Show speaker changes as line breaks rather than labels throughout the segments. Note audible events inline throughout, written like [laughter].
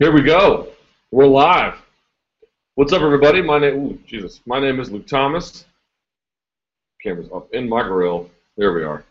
Here we go. We're live. What's up, everybody? My name, ooh, Jesus. My name is Luke Thomas. Camera's up in my grill. There we are.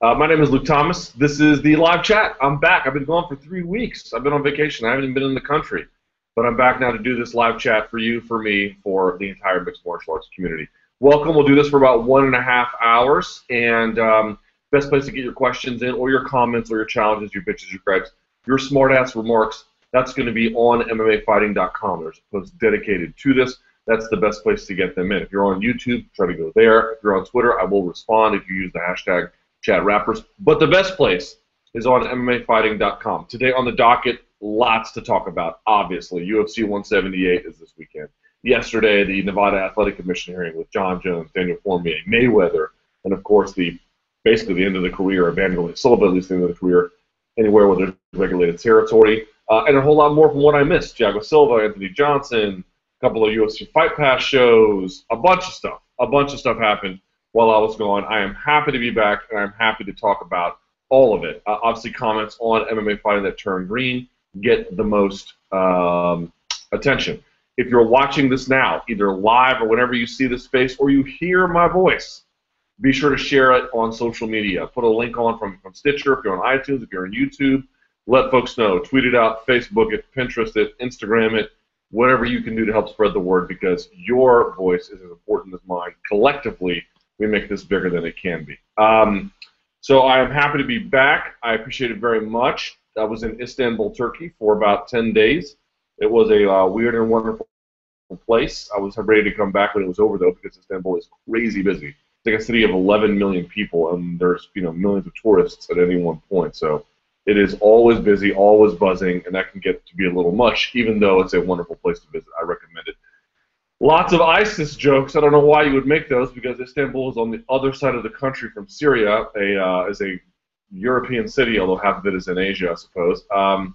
Uh, my name is Luke Thomas. This is the live chat. I'm back. I've been gone for three weeks. I've been on vacation. I haven't even been in the country, but I'm back now to do this live chat for you, for me, for the entire mixed martial arts community. Welcome. We'll do this for about one and a half hours, and um, best place to get your questions in, or your comments, or your challenges, your bitches, your gripes, your smart-ass remarks that's going to be on MMAfighting.com. There's a post dedicated to this. That's the best place to get them in. If you're on YouTube, try to go there. If you're on Twitter, I will respond if you use the hashtag chatrappers. But the best place is on MMAfighting.com. Today on the docket, lots to talk about, obviously. UFC 178 is this weekend. Yesterday, the Nevada Athletic Commission hearing with Jon Jones, Daniel Cormier, Mayweather, and of course the basically the end of the career of Wanderlei Silva, at least the end of the career, anywhere where there's regulated territory uh, and a whole lot more from what I missed. Thiago Silva, Anthony Johnson, a couple of UFC Fight Pass shows, a bunch of stuff. A bunch of stuff happened while I was gone. I am happy to be back, and I'm happy to talk about all of it. Uh, obviously, comments on MMA fighting that turned green get the most um, attention. If you're watching this now, either live or whenever you see this face, or you hear my voice, be sure to share it on social media. Put a link on from, from Stitcher if you're on iTunes, if you're on YouTube let folks know. Tweet it out, Facebook it, Pinterest it, Instagram it, whatever you can do to help spread the word because your voice is as important as mine. Collectively, we make this bigger than it can be. Um, so I am happy to be back. I appreciate it very much. I was in Istanbul, Turkey for about 10 days. It was a uh, weird and wonderful place. I was ready to come back when it was over, though, because Istanbul is crazy busy. It's like a city of 11 million people, and there's you know millions of tourists at any one point. So it is always busy, always buzzing, and that can get to be a little much, even though it's a wonderful place to visit. I recommend it. Lots of ISIS jokes. I don't know why you would make those because Istanbul is on the other side of the country from Syria, a uh, is a European city, although half of it is in Asia, I suppose. Um,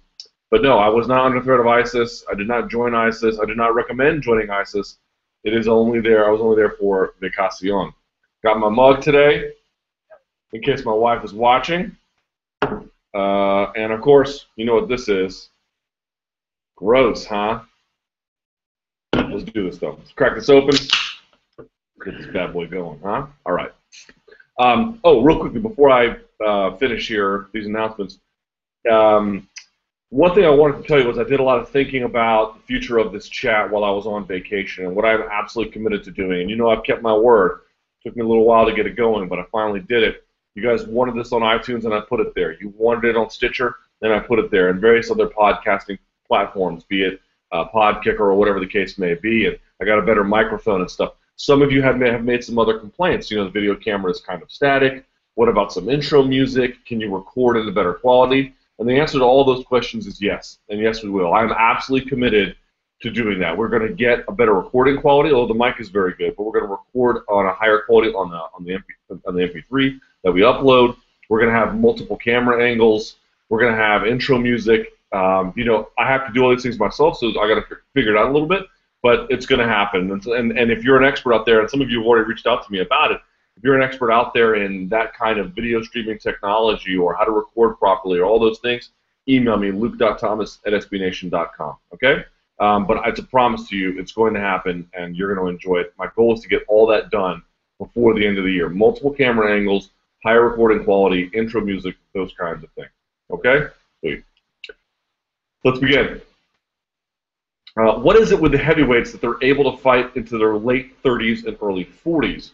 but no, I was not under threat of ISIS. I did not join ISIS. I did not recommend joining ISIS. It is only there. I was only there for vacation. Got my mug today, in case my wife is watching. Uh, and of course, you know what this is. Gross, huh? Let's do this though. Let's crack this open. Get this bad boy going, huh? All right. Um, oh, real quickly before I uh, finish here, these announcements. Um, one thing I wanted to tell you was I did a lot of thinking about the future of this chat while I was on vacation and what I'm absolutely committed to doing. And you know, I've kept my word. It took me a little while to get it going, but I finally did it. You guys wanted this on iTunes, and I put it there. You wanted it on Stitcher, and I put it there, and various other podcasting platforms, be it uh, Podkicker or whatever the case may be. And I got a better microphone and stuff. Some of you have have made some other complaints. You know, the video camera is kind of static. What about some intro music? Can you record in a better quality? And the answer to all those questions is yes, and yes, we will. I'm absolutely committed to doing that. We're going to get a better recording quality, although the mic is very good, but we're going to record on a higher quality on the on the MP, on the MP3 that we upload. We're going to have multiple camera angles. We're going to have intro music. Um, you know, I have to do all these things myself, so I got to figure it out a little bit. But it's going to happen. And, and, and if you're an expert out there, and some of you have already reached out to me about it, if you're an expert out there in that kind of video streaming technology or how to record properly or all those things, email me, luke.thomas at sbnation.com. Okay? Um, but it's a promise to you, it's going to happen, and you're going to enjoy it. My goal is to get all that done before the end of the year. Multiple camera angles, higher recording quality, intro music, those kinds of things. Okay? Sweet. Let's begin. Uh, what is it with the heavyweights that they're able to fight into their late 30s and early 40s?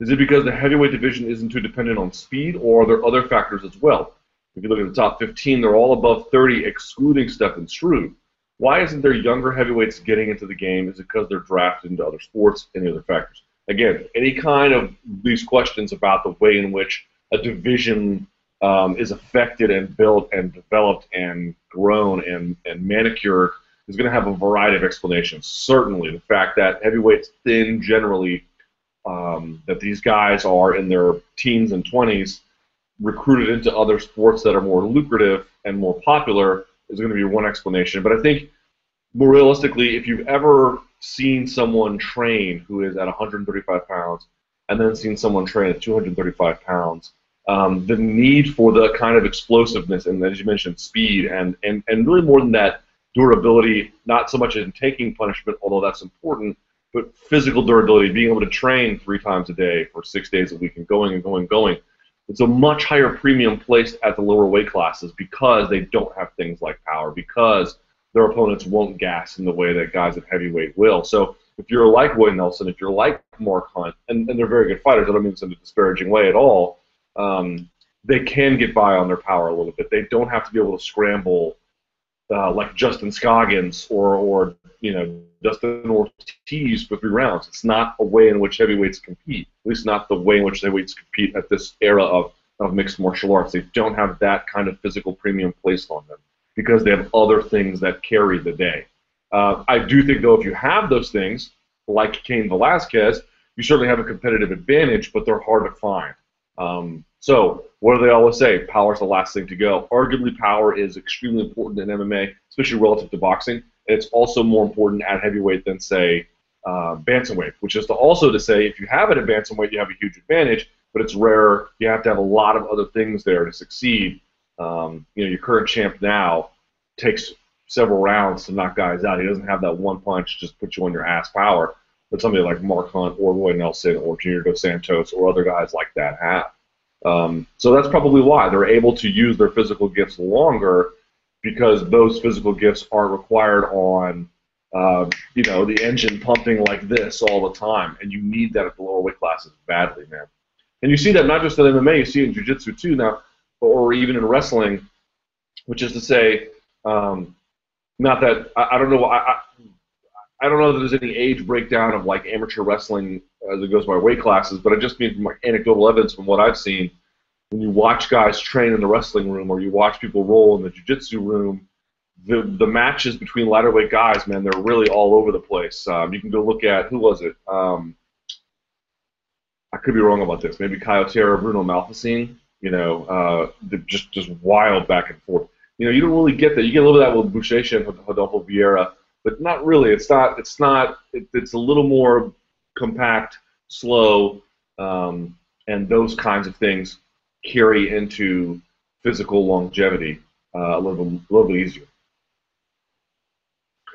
Is it because the heavyweight division isn't too dependent on speed, or are there other factors as well? If you look at the top 15, they're all above 30, excluding Stefan Struve. Why isn't there younger heavyweights getting into the game? Is it because they're drafted into other sports? Any other factors? Again, any kind of these questions about the way in which a division um, is affected and built and developed and grown and, and manicured is going to have a variety of explanations. Certainly, the fact that heavyweights thin generally, um, that these guys are in their teens and 20s, recruited into other sports that are more lucrative and more popular is going to be one explanation. But I think more realistically, if you've ever seen someone train who is at 135 pounds and then seen someone train at 235 pounds, um, the need for the kind of explosiveness and, as you mentioned, speed and, and, and really more than that, durability, not so much in taking punishment, although that's important, but physical durability, being able to train three times a day for six days a week and going and going and going. It's a much higher premium placed at the lower weight classes because they don't have things like power, because their opponents won't gas in the way that guys at heavyweight will. So if you're like Roy Nelson, if you're like Mark Hunt, and, and they're very good fighters, I don't mean this in a disparaging way at all, um, they can get by on their power a little bit. They don't have to be able to scramble uh, like Justin Scoggins or, or you know Dustin Ortiz for three rounds. It's not a way in which heavyweights compete. At least not the way in which heavyweights compete at this era of, of mixed martial arts. They don't have that kind of physical premium placed on them because they have other things that carry the day. Uh, I do think, though, if you have those things, like Cain Velasquez, you certainly have a competitive advantage, but they're hard to find. Um, so, what do they always say? Power's the last thing to go. Arguably, power is extremely important in MMA, especially relative to boxing. And it's also more important at heavyweight than, say, uh, bantamweight, which is to also to say if you have it at bantamweight, you have a huge advantage, but it's rare. You have to have a lot of other things there to succeed. Um, you know, your current champ now takes several rounds to knock guys out. He doesn't have that one punch just put you on your ass power that somebody like Mark Hunt or Roy Nelson or Junior Dos Santos or other guys like that have. Um, so that's probably why they're able to use their physical gifts longer because those physical gifts aren't required on uh, you know the engine pumping like this all the time, and you need that at the lower weight classes badly, man. And you see that not just in MMA, you see it in jiu-jitsu too now, or even in wrestling, which is to say, um, not that I, I don't know. I, I, I don't know that there's any age breakdown of like amateur wrestling as it goes by weight classes, but I just mean from anecdotal evidence from what I've seen. When you watch guys train in the wrestling room or you watch people roll in the jiu-jitsu room, the the matches between lighter weight guys, man, they're really all over the place. Um, you can go look at who was it? Um, I could be wrong about this. Maybe Caio Terra, Bruno Malfacine. You know, uh, just just wild back and forth you know, you don't really get that. You get a little bit of that with Buchecha and Rodolfo Vieira, but not really. It's not. It's not. It, it's a little more compact, slow, um, and those kinds of things carry into physical longevity uh, a little bit, a little bit easier.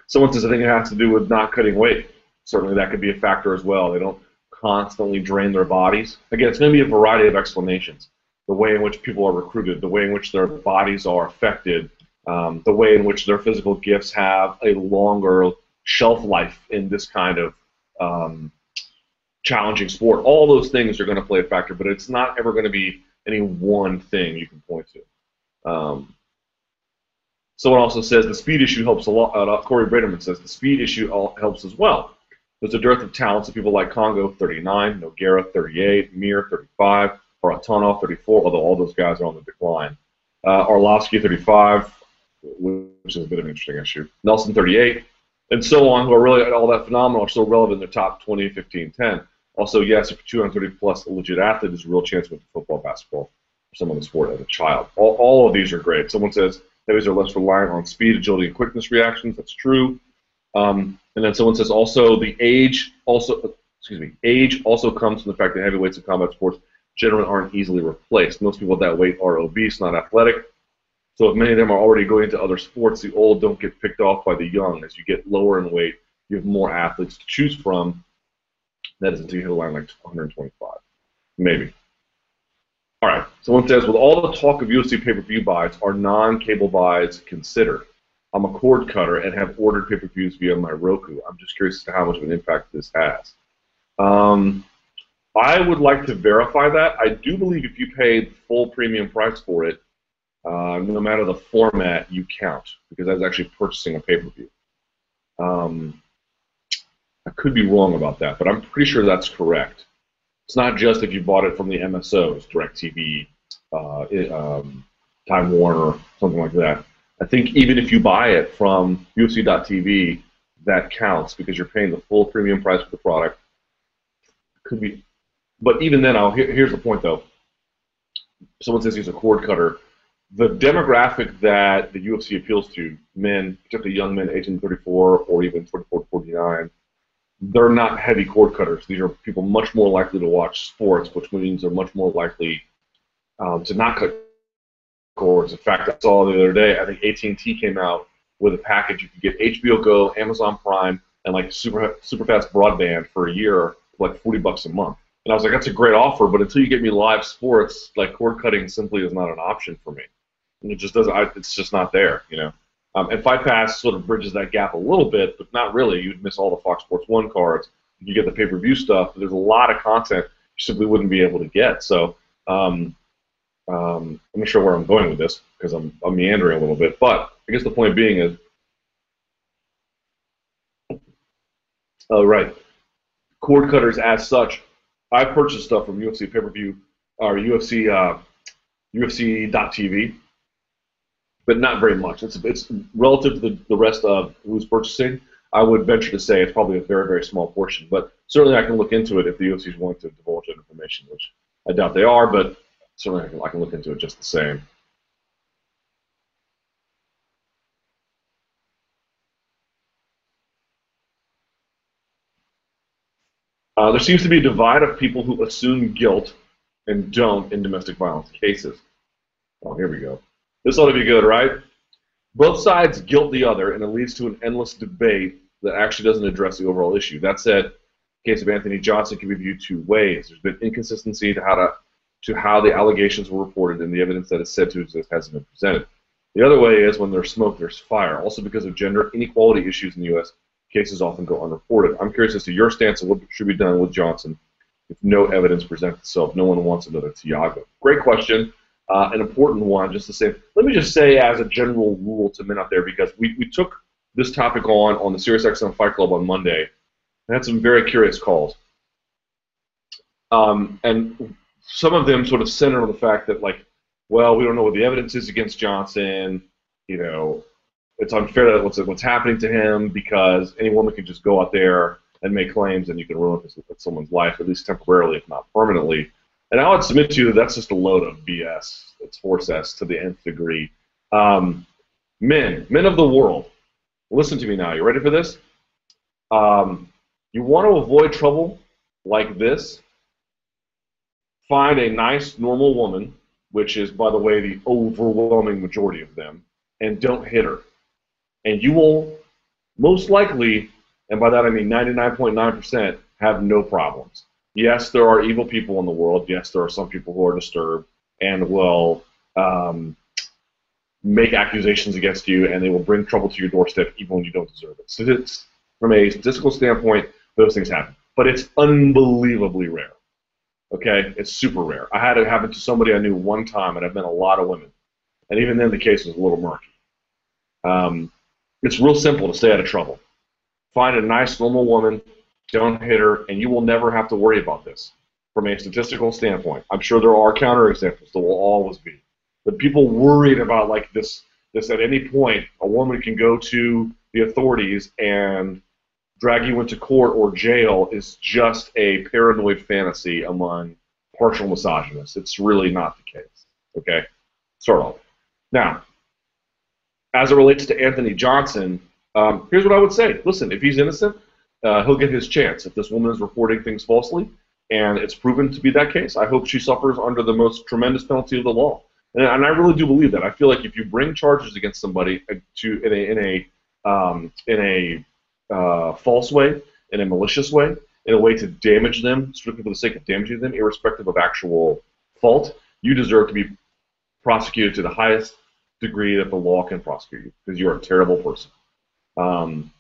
Someone says I think it has to do with not cutting weight. Certainly, that could be a factor as well. They don't constantly drain their bodies. Again, it's going to be a variety of explanations the way in which people are recruited, the way in which their bodies are affected, um, the way in which their physical gifts have a longer shelf life in this kind of um, challenging sport. All those things are going to play a factor, but it's not ever going to be any one thing you can point to. Um, someone also says the speed issue helps a lot. Uh, Corey Braderman says the speed issue helps as well. There's a dearth of talents of people like Kongo, 39, Nogueira, 38, Mir, 35, Moratonov, 34, although all those guys are on the decline. Uh, Arlovsky, 35, which is a bit of an interesting issue. Nelson, 38, and so on, who are really all that phenomenal, are still relevant in the top 20, 15, 10. Also, yes, if you're 230 plus a legit athlete, there's a real chance with football, basketball, or some other sport as a child. All, all of these are great. Someone says heavies are less reliant on speed, agility, and quickness reactions. That's true. Um, and then someone says also the age also excuse me age also comes from the fact that heavyweights in combat sports generally aren't easily replaced. Most people at that weight are obese, not athletic. So if many of them are already going into other sports, the old don't get picked off by the young. As you get lower in weight, you have more athletes to choose from. That is until you hit a line like 125, maybe. All right. Someone says, with all the talk of UFC pay-per-view buys, are non-cable buys considered? I'm a cord cutter and have ordered pay-per-views via my Roku. I'm just curious as to how much of an impact this has. Um, I would like to verify that. I do believe if you paid full premium price for it, uh, no matter the format, you count because that's actually purchasing a pay-per-view. Um, I could be wrong about that, but I'm pretty sure that's correct. It's not just if you bought it from the MSOs, DirecTV, uh, um, Time Warner, something like that. I think even if you buy it from UFC.tv, that counts because you're paying the full premium price for the product. Could be but even then, I'll, here, here's the point though. Someone says he's a cord cutter. The demographic that the UFC appeals to, men, particularly young men, 18 to 34 or even 24 to 49, they're not heavy cord cutters. These are people much more likely to watch sports, which means they're much more likely um, to not cut cords. In fact, I saw the other day, I think AT&T came out with a package. You could get HBO Go, Amazon Prime, and like super super fast broadband for a year, for like 40 bucks a month. And I was like, that's a great offer, but until you get me live sports, like cord cutting simply is not an option for me. And it just doesn't. I, it's just not there, you know. Um, and Fight Pass sort of bridges that gap a little bit, but not really. You'd miss all the Fox Sports One cards. You get the pay-per-view stuff. There's a lot of content you simply wouldn't be able to get. So um, um, I'm not sure where I'm going with this because I'm, I'm meandering a little bit. But I guess the point being is, oh right, cord cutters as such. I purchased stuff from UFC pay-per-view or UFC uh, UFC.tv but not very much. It's it's relative to the, the rest of who's purchasing. I would venture to say it's probably a very very small portion, but certainly I can look into it if the UFC is willing to divulge that information, which I doubt they are, but certainly I can, I can look into it just the same. Uh, there seems to be a divide of people who assume guilt and don't in domestic violence cases. Oh, here we go. This ought to be good, right? Both sides guilt the other, and it leads to an endless debate that actually doesn't address the overall issue. That said, the case of Anthony Johnson can be viewed two ways. There's been inconsistency to how to to how the allegations were reported and the evidence that is said to exist hasn't been presented. The other way is when there's smoke, there's fire. Also, because of gender inequality issues in the U.S., cases often go unreported. I'm curious as to your stance on what should be done with Johnson if no evidence presents itself. No one wants another Thiago. Great question uh, an important one, just to say. Let me just say, as a general rule to men out there, because we, we took this topic on on the SiriusXM Fight Club on Monday, and had some very curious calls. Um, and some of them sort of center on the fact that, like, well, we don't know what the evidence is against Johnson. You know, it's unfair that what's what's happening to him because any woman can just go out there and make claims, and you can ruin someone's life, at least temporarily, if not permanently. And I would submit to you that that's just a load of BS. It's horse S to the nth degree. Um, men, men of the world, listen to me now. You ready for this? Um, you want to avoid trouble like this? Find a nice, normal woman, which is, by the way, the overwhelming majority of them, and don't hit her. And you will most likely, and by that I mean 99.9%, have no problems yes, there are evil people in the world. Yes, there are some people who are disturbed and will um, make accusations against you, and they will bring trouble to your doorstep even when you don't deserve it. So it's, from a statistical standpoint, those things happen, but it's unbelievably rare. Okay, it's super rare. I had it happen to somebody I knew one time, and I've met a lot of women, and even then the case was a little murky. Um, it's real simple to stay out of trouble. Find a nice, normal woman don't hit her, and you will never have to worry about this from a statistical standpoint. I'm sure there are counterexamples. There will always be. But people worried about like this this at any point a woman can go to the authorities and drag you into court or jail is just a paranoid fantasy among partial misogynists. It's really not the case. Okay? Sort of. Now, as it relates to Anthony Johnson, um, here's what I would say. Listen, if he's innocent, uh, he'll get his chance. If this woman is reporting things falsely, and it's proven to be that case, I hope she suffers under the most tremendous penalty of the law. And, and I really do believe that. I feel like if you bring charges against somebody uh, to in a in a um, in a uh, false way, in a malicious way, in a way to damage them, strictly for the sake of damaging them, irrespective of actual fault, you deserve to be prosecuted to the highest degree that the law can prosecute you because you're a terrible person. Um,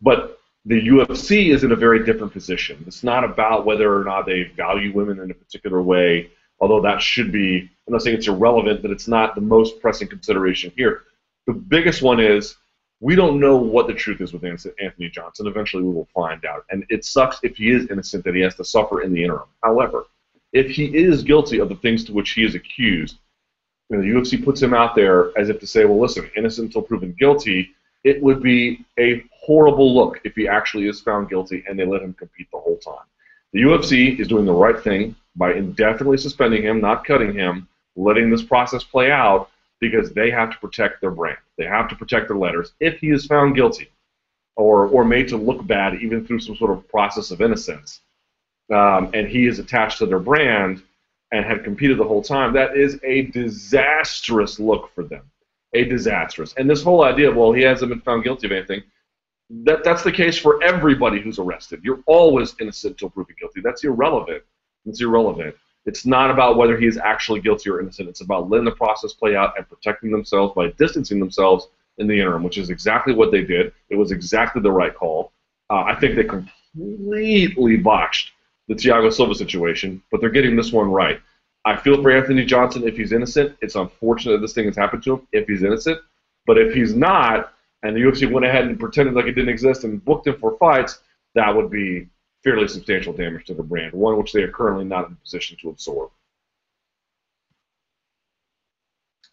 but the UFC is in a very different position. It's not about whether or not they value women in a particular way, although that should be, I'm not saying it's irrelevant, but it's not the most pressing consideration here. The biggest one is we don't know what the truth is with Anthony Johnson. Eventually we will find out. And it sucks if he is innocent that he has to suffer in the interim. However, if he is guilty of the things to which he is accused, you know, the UFC puts him out there as if to say, well, listen, innocent until proven guilty, it would be a horrible look if he actually is found guilty and they let him compete the whole time. The UFC is doing the right thing by indefinitely suspending him, not cutting him, letting this process play out because they have to protect their brand. They have to protect their letters. If he is found guilty or, or made to look bad even through some sort of process of innocence, um, and he is attached to their brand and had competed the whole time, that is a disastrous look for them a disastrous. And this whole idea, of, well, he hasn't been found guilty of anything. That that's the case for everybody who's arrested. You're always innocent until proven guilty. That's irrelevant. It's irrelevant. It's not about whether he is actually guilty or innocent. It's about letting the process play out and protecting themselves by distancing themselves in the interim, which is exactly what they did. It was exactly the right call. Uh, I think they completely botched the Thiago Silva situation, but they're getting this one right. I feel for Anthony Johnson if he's innocent. It's unfortunate that this thing has happened to him if he's innocent. But if he's not, and the UFC went ahead and pretended like it didn't exist and booked him for fights, that would be fairly substantial damage to the brand, one which they are currently not in a position to absorb.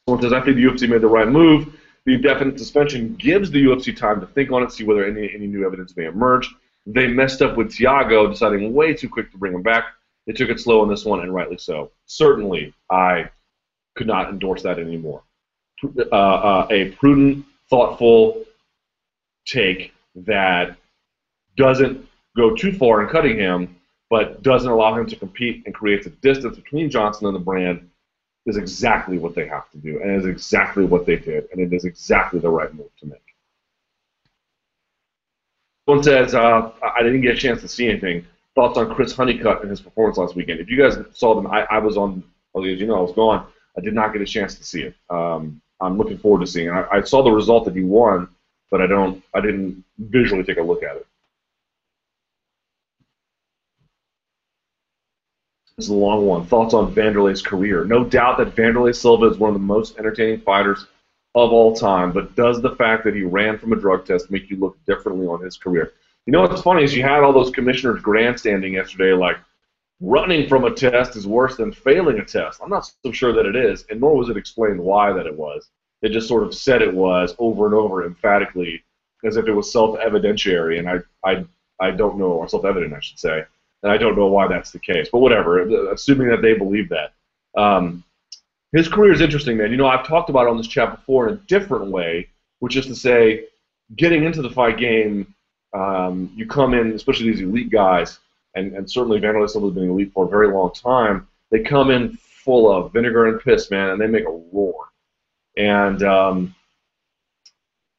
Someone says, I think the UFC made the right move. The indefinite suspension gives the UFC time to think on it, see whether any, any new evidence may emerge. They messed up with Thiago, deciding way too quick to bring him back. They took it slow on this one, and rightly so. Certainly, I could not endorse that anymore. Uh, uh, a prudent, thoughtful take that doesn't go too far in cutting him, but doesn't allow him to compete and creates a distance between Johnson and the brand is exactly what they have to do, and is exactly what they did, and it is exactly the right move to make. One says, uh, I didn't get a chance to see anything. Thoughts on Chris Honeycutt and his performance last weekend? If you guys saw them, I, I was on, as you know, I was gone. I did not get a chance to see it. Um, I'm looking forward to seeing it. I, I saw the result that he won, but I don't, I didn't visually take a look at it. This is a long one. Thoughts on Wanderlei's career? No doubt that Wanderlei Silva is one of the most entertaining fighters of all time, but does the fact that he ran from a drug test make you look differently on his career? You know what's funny is you had all those commissioners grandstanding yesterday, like running from a test is worse than failing a test. I'm not so sure that it is, and nor was it explained why that it was. They just sort of said it was over and over emphatically, as if it was self-evidentiary, and I, I, I don't know, or self-evident, I should say and I don't know why that's the case, but whatever. Assuming that they believe that, um, his career is interesting, man. You know, I've talked about it on this chat before in a different way, which is to say, getting into the fight game, um, you come in, especially these elite guys, and, and certainly Wanderlei has been elite for a very long time. They come in full of vinegar and piss, man, and they make a roar. And um,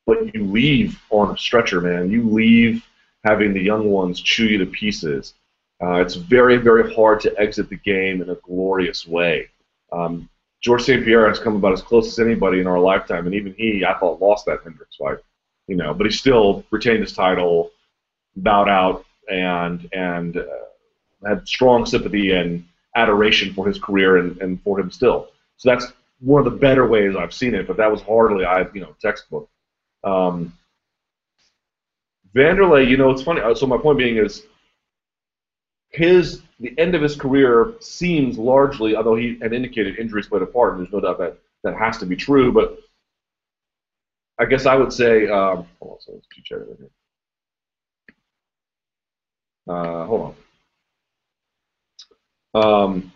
but you leave on a stretcher, man. You leave having the young ones chew you to pieces. Uh, it's very, very hard to exit the game in a glorious way. Um, George St. Pierre has come about as close as anybody in our lifetime, and even he, I thought, lost that Hendricks fight. You know, but he still retained his title, bowed out, and and uh, had strong sympathy and adoration for his career and, and for him still. So that's one of the better ways I've seen it, but that was hardly I you know textbook. Um, Wanderlei, you know, it's funny. Uh, so my point being is his the end of his career seems largely, although he had indicated injuries played a part, and there's no doubt that that has to be true. But I guess I would say, um, hold on, so let's check it here. Uh, hold on. Um,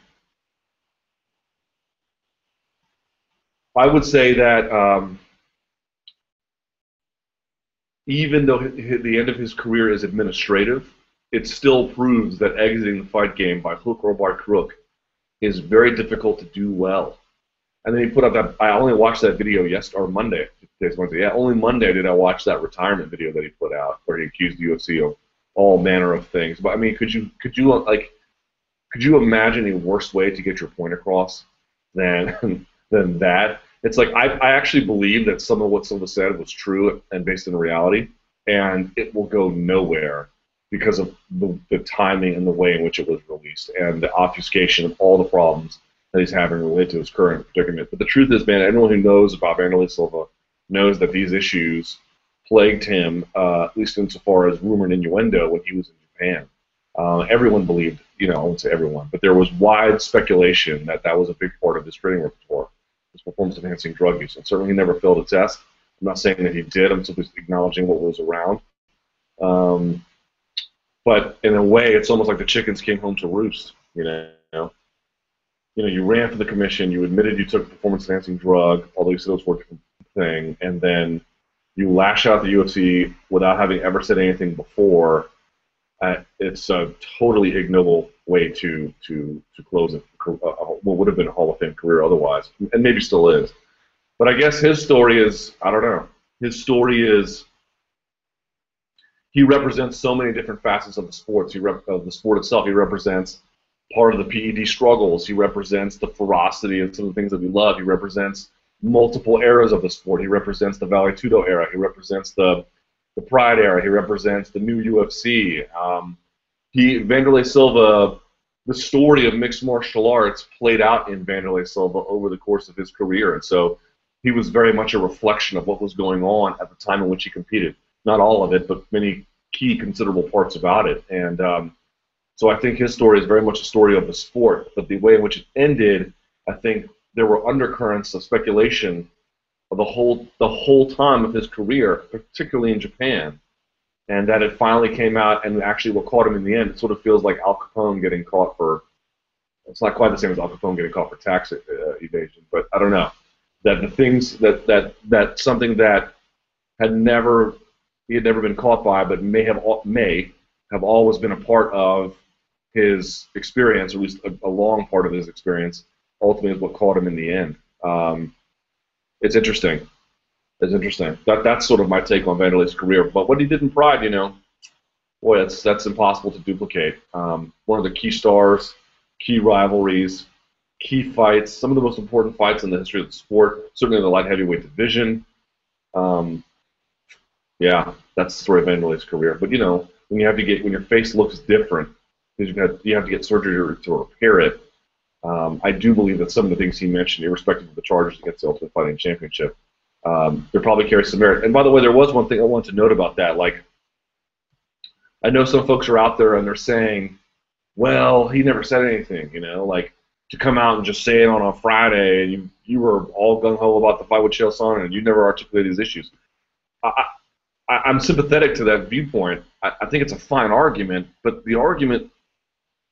I would say that um, even though the end of his career is administrative, it still proves that exiting the fight game by hook or by crook is very difficult to do well. And then he put up that I only watched that video yesterday or Monday. Today's Wednesday. Yeah, only Monday did I watch that retirement video that he put out where he accused the UFC of all manner of things. But I mean, could you could you like could you imagine a worse way to get your point across than [laughs] than that? It's like I, I actually believe that some of what Silva said was true and based in reality, and it will go nowhere because of the, the timing and the way in which it was released and the obfuscation of all the problems that he's having related to his current predicament. But the truth is, man, anyone who knows about Wanderlei Silva knows that these issues plagued him, uh, at least insofar as rumor and innuendo, when he was in Japan. Uh, everyone believed, you know, I won't say everyone, but there was wide speculation that that was a big part of his training repertoire, his performance-enhancing drug use. And certainly he never failed a test. I'm not saying that he did. I'm simply acknowledging what was around. Um, but in a way, it's almost like the chickens came home to roost. You know, you know, you ran for the commission, you admitted you took a performance-enhancing drug, although you said it was for a different thing, and then you lash out the UFC without having ever said anything before. Uh, it's a totally ignoble way to to to close a, a, what would have been a Hall of Fame career otherwise, and maybe still is. But I guess his story is I don't know. His story is he represents so many different facets of the sports. He rep, of the sport itself. He represents part of the PED struggles. He represents the ferocity of some of the things that we love. He represents multiple eras of the sport. He represents the Vale Tudo era. He represents the the Pride era. He represents the new UFC. Um, he Wanderlei Silva. The story of mixed martial arts played out in Wanderlei Silva over the course of his career, and so he was very much a reflection of what was going on at the time in which he competed. Not all of it, but many key considerable parts about it. And um, so I think his story is very much a story of the sport, but the way in which it ended, I think there were undercurrents of speculation the whole the whole time of his career, particularly in Japan, and that it finally came out and actually what caught him in the end. It sort of feels like Al Capone getting caught for. It's not quite the same as Al Capone getting caught for tax uh, evasion, but I don't know that the things that that that something that had never he had never been caught by, but may have may have always been a part of his experience, or at least a, a long part of his experience, ultimately is what caught him in the end. Um, it's interesting. It's interesting. That that's sort of my take on Wanderlei's career. But what he did in Pride, you know, boy, that's that's impossible to duplicate. Um, one of the key stars, key rivalries, key fights, some of the most important fights in the history of the sport, certainly in the light heavyweight division. Um, yeah, that's the story of Wanderlei's career. But you know, when you have to get when your face looks different because you have you have to get surgery to repair it. Um, I do believe that some of the things he mentioned, irrespective of the charges against the Ultimate Fighting Championship, um, they probably carry some merit. And by the way, there was one thing I wanted to note about that. Like, I know some folks are out there and they're saying, "Well, he never said anything," you know, like to come out and just say it on a Friday, and you you were all gung ho about the fight with Chael Sonnen, and you never articulated his issues. I, I, am sympathetic to that viewpoint. I, I think it's a fine argument, but the argument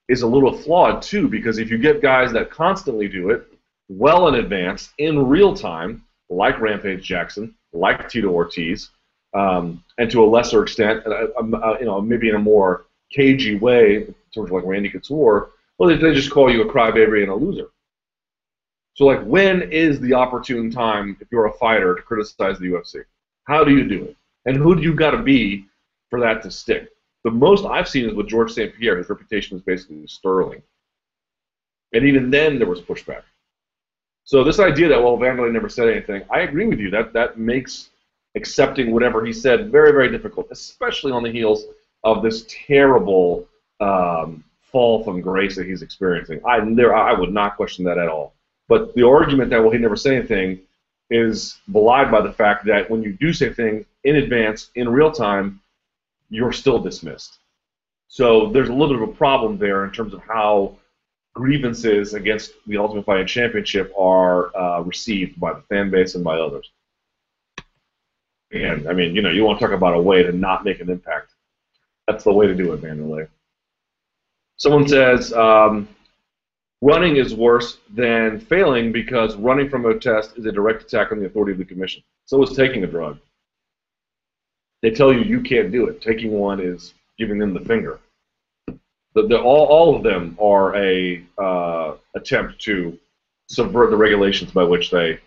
is a little flawed too, because if you get guys that constantly do it well in advance, in real time, like Rampage Jackson, like Tito Ortiz, um, and to a lesser extent, uh, um, uh, you know, maybe in a more cagey way, sort of like Randy Couture, well, they, they just call you a crybaby and a loser. So, like, when is the opportune time, if you're a fighter, to criticize the UFC? How do you do it? And who do you got to be for that to stick? The most I've seen is with George St. Pierre. His reputation was basically sterling. And even then, there was pushback. So this idea that well, Wanderlei never said anything, I agree with you. That that makes accepting whatever he said very very difficult, especially on the heels of this terrible um, fall from grace that he's experiencing. I there I would not question that at all. But the argument that well he never said anything is belied by the fact that when you do say things in advance, in real time, you're still dismissed. So there's a little bit of a problem there in terms of how grievances against the Ultimate Fighting Championship are uh, received by the fan base and by others. And I mean, you know, you want to talk about a way to not make an impact. That's the way to do it, Wanderlei. Someone says, um, running is worse than failing because running from a test is a direct attack on the authority of the commission. So is taking a drug. They tell you you can't do it. Taking one is giving them the finger. The, the, all, all of them are a uh, attempt to subvert the regulations by which they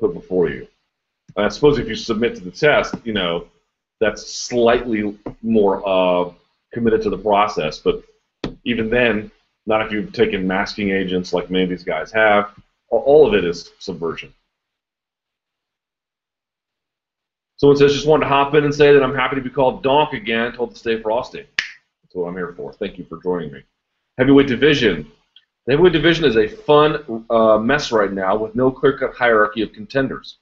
put before you. And I suppose if you submit to the test, you know, that's slightly more uh, committed to the process. But even then, not if you've taken masking agents like many of these guys have. All of it is subversion. Someone says, just wanted to hop in and say that I'm happy to be called Donk again, told to stay frosty. That's what I'm here for. Thank you for joining me. Heavyweight division. The heavyweight division is a fun uh, mess right now with no clear-cut hierarchy of contenders.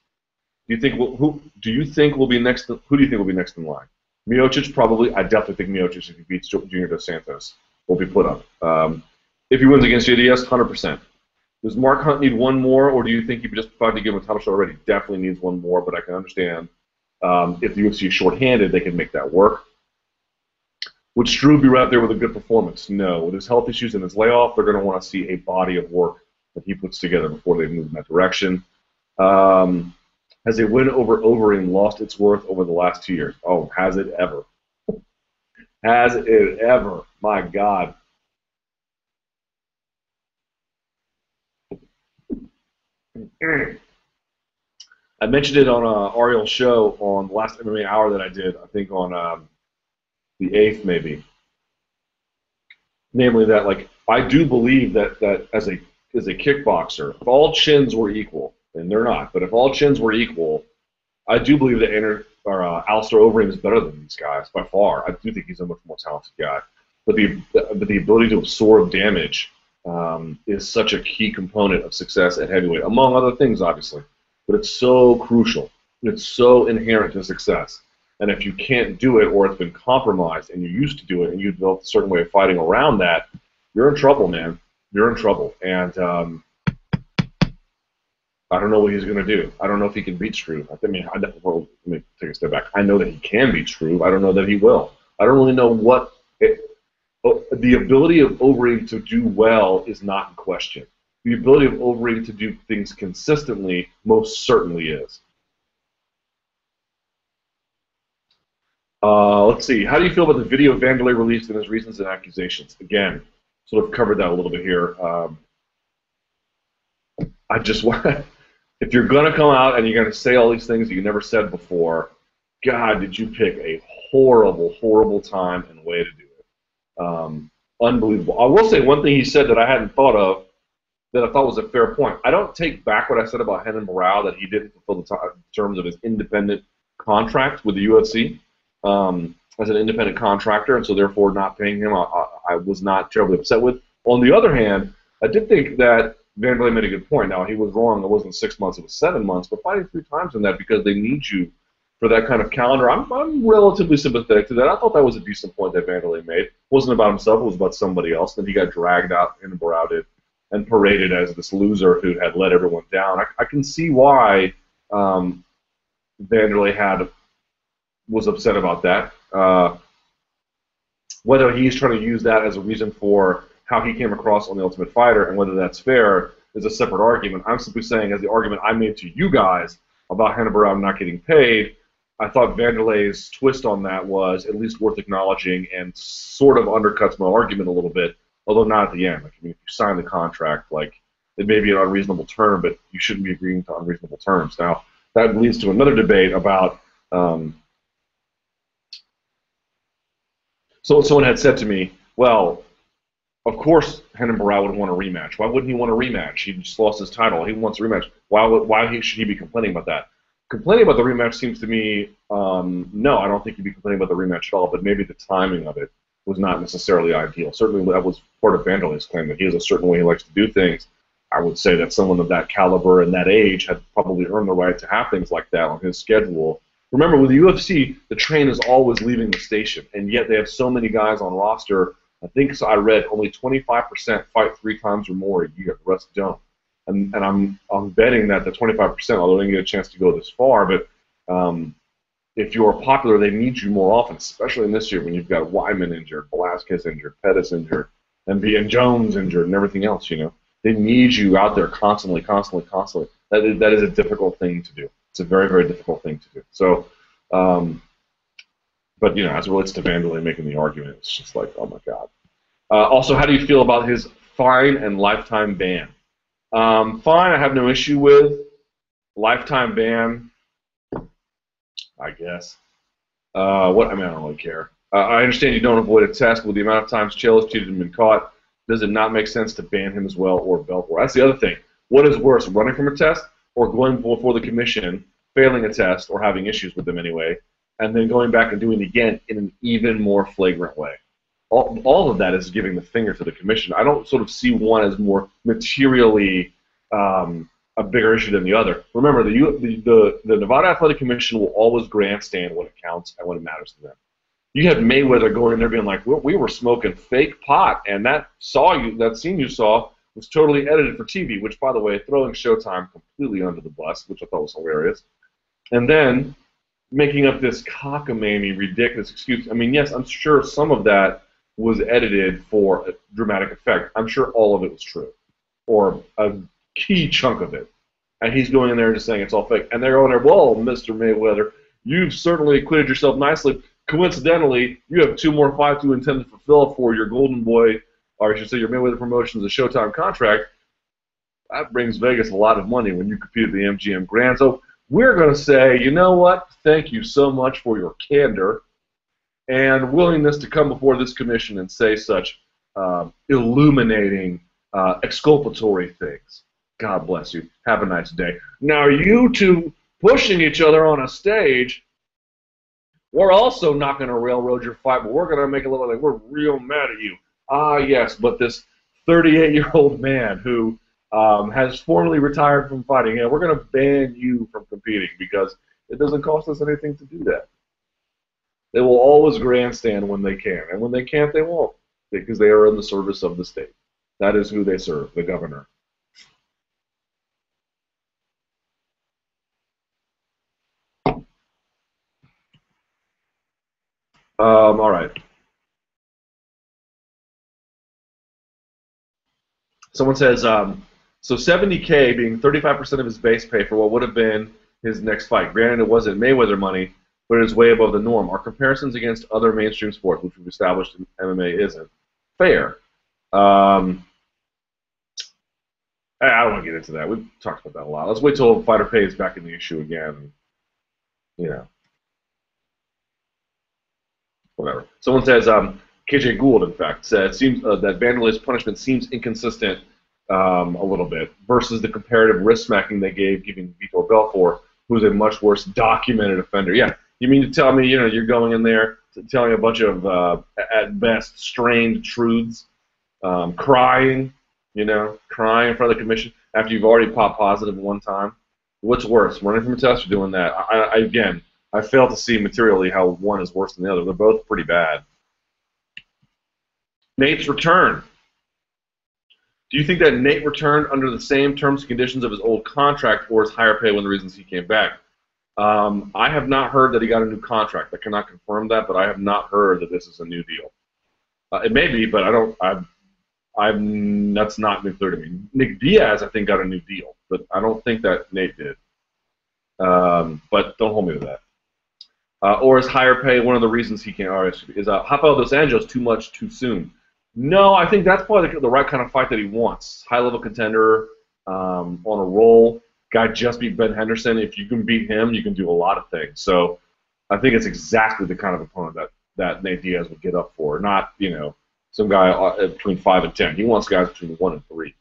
Do you think we'll, who do you think will be next? who do you think will be next in line? Miocic probably. I definitely think Miocic, if he beats Junior Dos Santos, will be put up. Um, if he wins against JDS, 100%. Does Mark Hunt need one more, or do you think he just tried to give him a title shot already? Definitely needs one more, but I can understand um, if the UFC is shorthanded, they can make that work. Would Struve be right there with a good performance? No. With his health issues and his layoff, they're going to want to see a body of work that he puts together before they move in that direction. Um, has a win over Overeem lost its worth over the last two years? Oh, has it ever? [laughs] has it ever? My God. I mentioned it on uh, Ariel's show on the last MMA hour that I did. I think on um, the eighth, maybe. Namely, that like I do believe that that as a as a kickboxer, if all chins were equal, and they're not, but if all chins were equal, I do believe that Enter, or, uh, Alistair Overeem is better than these guys by far. I do think he's a much more talented guy, but the but the ability to absorb damage um, is such a key component of success at heavyweight, among other things, obviously. But it's so crucial. It's so inherent to success. And if you can't do it, or it's been compromised, and you used to do it, and you develop a certain way of fighting around that, you're in trouble, man. You're in trouble. And um, I don't know what he's going to do. I don't know if he can beat Struve. I mean, I, well, let me take a step back. I know that he can beat Struve. I don't know that he will. I don't really know what it, the ability of Overeem to do well is not in question. The ability of Overeem to do things consistently most certainly is. Uh, let's see. How do you feel about the video Wanderlei released and his reasons and accusations? Again, sort of covered that a little bit here. Um, I just want, [laughs] if you're going to come out and you're going to say all these things that you never said before, God, did you pick a horrible, horrible time and way to do it. Um, unbelievable. I will say one thing he said that I hadn't thought of that I thought was a fair point. I don't take back what I said about Renan Barão that he didn't fulfill the terms of his independent contract with the UFC um, as an independent contractor, and so therefore not paying him, I, I, was not terribly upset with. On the other hand, I did think that Wanderlei made a good point. Now he was wrong; it wasn't six months; it was seven months. But fighting three times in that because they need you for that kind of calendar, I'm, I'm relatively sympathetic to that. I thought that was a decent point that Wanderlei made. It wasn't about himself; it was about somebody else. Then he got dragged out and did and paraded as this loser who had let everyone down. I, I can see why um, Wanderlei had was upset about that. Uh, whether he's trying to use that as a reason for how he came across on the Ultimate Fighter and whether that's fair is a separate argument. I'm simply saying, as the argument I made to you guys about Renan Barão not getting paid, I thought Wanderlei's twist on that was at least worth acknowledging and sort of undercuts my argument a little bit, although not at the end. Like, I mean, if you sign the contract, like it may be an unreasonable term, but you shouldn't be agreeing to unreasonable terms. Now, that leads to another debate about um, So someone had said to me, well, of course Renan Barão would want a rematch. Why wouldn't he want a rematch? He just lost his title. He wants a rematch. Why, why should he be complaining about that? Complaining about the rematch seems to me, um, no, I don't think he'd be complaining about the rematch at all, but maybe the timing of it was not necessarily ideal. Certainly that was part of Wanderlei's claim that he has a certain way he likes to do things. I would say that someone of that caliber and that age had probably earned the right to have things like that on his schedule Remember, with the UFC, the train is always leaving the station, and yet they have so many guys on roster. I think so I read only 25% fight three times or more a year. The rest don't. And, and I'm I'm betting that the 25%, although they didn't get a chance to go this far, but um, if you're popular, they need you more often, especially in this year when you've got Weidman injured, Velasquez injured, Pettis injured, and and Jones injured, and everything else. You know, they need you out there constantly, constantly, constantly. That is, that is a difficult thing to do. It's a very, very difficult thing to do. So, um, but you know, as it relates to Wanderlei making the argument, it's just like, oh my god. Uh, also, how do you feel about his fine and lifetime ban? Um, fine, I have no issue with. Lifetime ban, I guess. Uh, what I mean, I don't really care. Uh, I understand you don't avoid a test, with the amount of times Chael has cheated and been caught, does it not make sense to ban him as well or Bellator? That's the other thing. What is worse, running from a test or going before the commission, failing a test or having issues with them anyway, and then going back and doing it again in an even more flagrant way. All, all of that is giving the finger to the commission. I don't sort of see one as more materially um, a bigger issue than the other. Remember, the, the, the, Nevada Athletic Commission will always grandstand when it counts and when it matters to them. You had Mayweather going in there being like, well, "We were smoking fake pot, and that saw you, that scene you saw was totally edited for TV, which, by the way, throwing Showtime completely under the bus, which I thought was hilarious. And then making up this cockamamie, ridiculous excuse. I mean, yes, I'm sure some of that was edited for dramatic effect. I'm sure all of it was true, or a key chunk of it. And he's going in there and just saying it's all fake. And they're going there, well, Mr. Mayweather, you've certainly acquitted yourself nicely. Coincidentally, you have two more fights you intend to fulfill for your Golden Boy or I should say your Mayweather Promotions, a Showtime contract, that brings Vegas a lot of money when you compete at the MGM Grand. So we're going to say, you know what? Thank you so much for your candor and willingness to come before this commission and say such uh, illuminating, uh, exculpatory things. God bless you. Have a nice day. Now, you two pushing each other on a stage, we're also not going to railroad your fight, but we're going to make it look like we're real mad at you. Ah, yes, but this 38 year old man who um, has formally retired from fighting, yeah, we're going to ban you from competing because it doesn't cost us anything to do that. They will always grandstand when they can, and when they can't, they won't because they are in the service of the state. That is who they serve, the governor. Um, all right. Someone says, um, so 70K being 35% of his base pay for what would have been his next fight. Granted, it wasn't Mayweather money, but it is way above the norm. Our comparisons against other mainstream sports, which we've established in MMA, isn't fair. Um, I don't want to get into that. We've talked about that a lot. Let's wait till fighter pay is back in the issue again. You know. whatever. Someone says um, KJ Gould, in fact, said seems uh, that Wanderlei's punishment seems inconsistent um, a little bit versus the comparative wrist smacking they gave giving Vitor Belfort, who's a much worse documented offender. Yeah, you mean to tell me you know you're going in there telling a bunch of uh, at best strained truths, um, crying, you know, crying in front of the commission after you've already popped positive one time? What's worse, running from a test or doing that? I, I, again, I fail to see materially how one is worse than the other. They're both pretty bad. Nate's return. Do you think that Nate returned under the same terms and conditions of his old contract or his higher pay of the reasons he came back? Um, I have not heard that he got a new contract. I cannot confirm that, but I have not heard that this is a new deal. Uh, it may be, but I don't. I've, I'm. That's not been clear to me. Nick Diaz, I think, got a new deal, but I don't think that Nate did. Um, but don't hold me to that uh, or is higher pay. One of the reasons he can't or is uh, Rafael dos Anjos too much too soon. No, I think that's probably the, the right kind of fight that he wants. High level contender um, on a roll. Guy just beat Ben Henderson. If you can beat him, you can do a lot of things. So I think it's exactly the kind of opponent that, that Nate Diaz would get up for. Not you know some guy uh, between five and ten. He wants guys between one and three.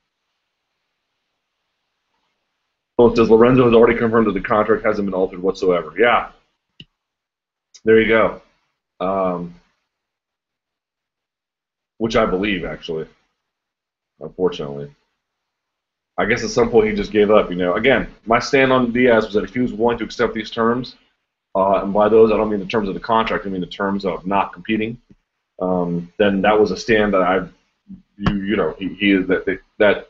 Well, says Lorenzo has already confirmed that the contract hasn't been altered whatsoever. Yeah, there you go. Um, which I believe, actually. Unfortunately. I guess at some point he just gave up. You know, again, my stand on Diaz was that if he was willing to accept these terms, uh, and by those I don't mean the terms of the contract, I mean the terms of not competing, um, then that was a stand that I, you, you know, he, he that, that that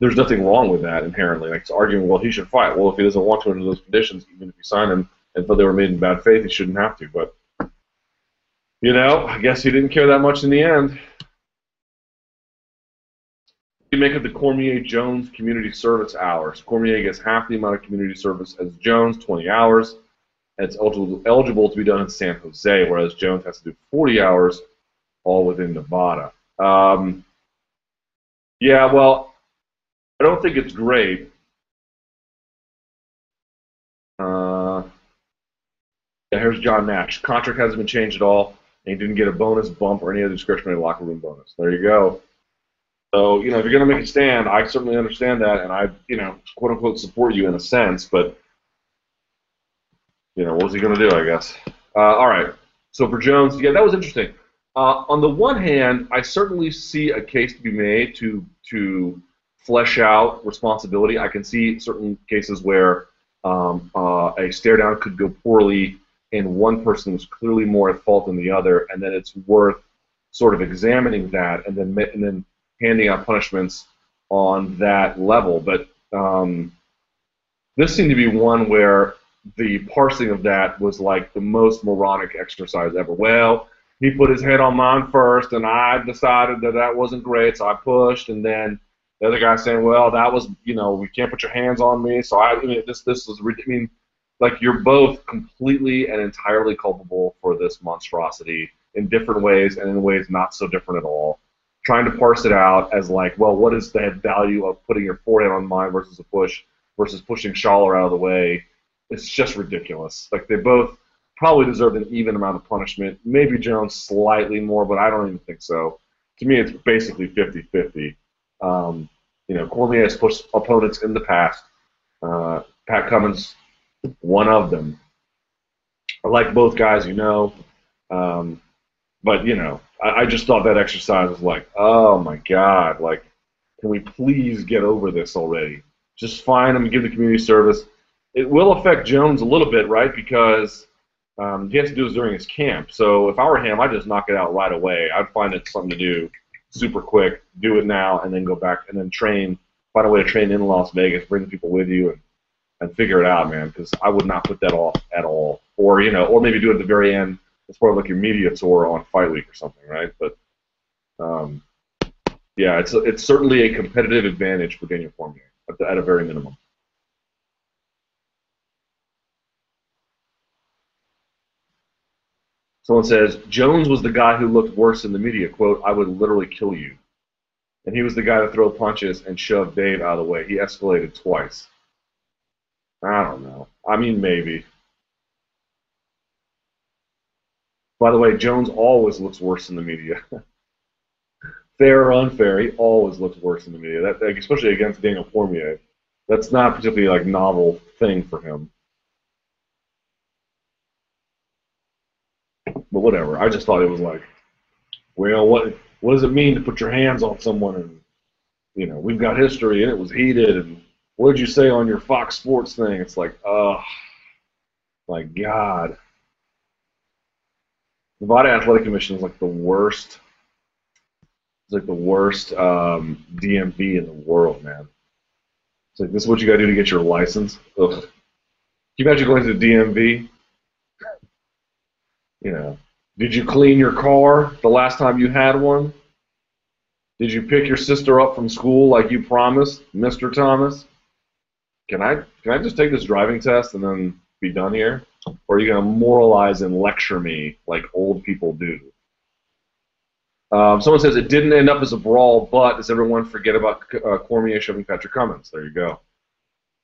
there's nothing wrong with that inherently. Like it's arguing, well, he should fight. Well, if he doesn't want to under those conditions, even if you sign him, and thought they were made in bad faith, he shouldn't have to. But you know, I guess he didn't care that much in the end. You make it the Cormier Jones community service hours. Cormier gets half the amount of community service as Jones, 20 hours. And it's eligible to be done in San Jose, whereas Jones has to do 40 hours, all within Nevada. Um, yeah, well, I don't think it's great. Uh, yeah, here's John Nash. Contract hasn't been changed at all, and he didn't get a bonus bump or any other discretionary locker room bonus. There you go. So, you know, if you're going to make a stand, I certainly understand that, and I, you know, quote unquote, support you in a sense, but, you know, what's he going to do, I guess? Uh, all right. So for Jones, yeah, that was interesting. Uh, on the one hand, I certainly see a case to be made to to flesh out responsibility. I can see certain cases where um, uh, a stare down could go poorly and one person was clearly more at fault than the other, and then it's worth sort of examining that and then and then handing out punishments on that level. But um, this seemed to be one where the parsing of that was like the most moronic exercise ever. Well, he put his head on mine first, and I decided that that wasn't great, so I pushed, and then the other guy saying, "Well, that was, you know, you can't put your hands on me." So I, I mean, this this was, I mean, like you're both completely and entirely culpable for this monstrosity in different ways and in ways not so different at all. Trying to parse it out as like, well, what is the value of putting your forehand on mine versus a push versus pushing Sholler out of the way? it's just ridiculous. Like they both probably deserved an even amount of punishment. Maybe Jones slightly more, but I don't even think so. To me, it's basically 50-50. Um, you know, Cormier has pushed opponents in the past. Uh, Pat Cummins, one of them. I like both guys, you know. Um, but, you know, I, I just thought that exercise was like, oh my God, like, can we please get over this already? Just him, and give the community service. It will affect Jones a little bit, right? Because um, he has to do this during his camp. So if I were him, I'd just knock it out right away. I'd find it something to do super quick, do it now, and then go back and then train, find a way to train in Las Vegas, bring people with you, and, and figure it out, man. Because I would not put that off at all. Or you know, or maybe do it at the very end. It's of like your media tour on Fight Week or something, right? But um, yeah, it's it's certainly a competitive advantage for Daniel Cormier at, the, at a very minimum. Someone says Jones was the guy who looked worse in the media. "Quote: I would literally kill you." And he was the guy to throw punches and shove Dave out of the way. He escalated twice. I don't know. I mean, maybe. By the way, Jones always looks worse in the media. [laughs] Fair or unfair, he always looks worse in the media. That, like, especially against Daniel Cormier. That's not particularly like novel thing for him. But whatever. I just thought it was like, well, what what does it mean to put your hands on someone? And you know, we've got history, and it was heated. And what did you say on your Fox Sports thing? It's like, oh, my God. Nevada Athletic Commission is like the worst. It's like the worst um, DMV in the world, man. It's like this is what you got to do to get your license. Ugh. Can you imagine going to the DMV? [laughs] You know, did you clean your car the last time you had one? Did you pick your sister up from school like you promised, Mr. Thomas? Can I can I just take this driving test and then be done here? Or are you going to moralize and lecture me like old people do? Um, someone says it didn't end up as a brawl, but does everyone forget about uh, Cormier shoving Patrick Cummins? There you go.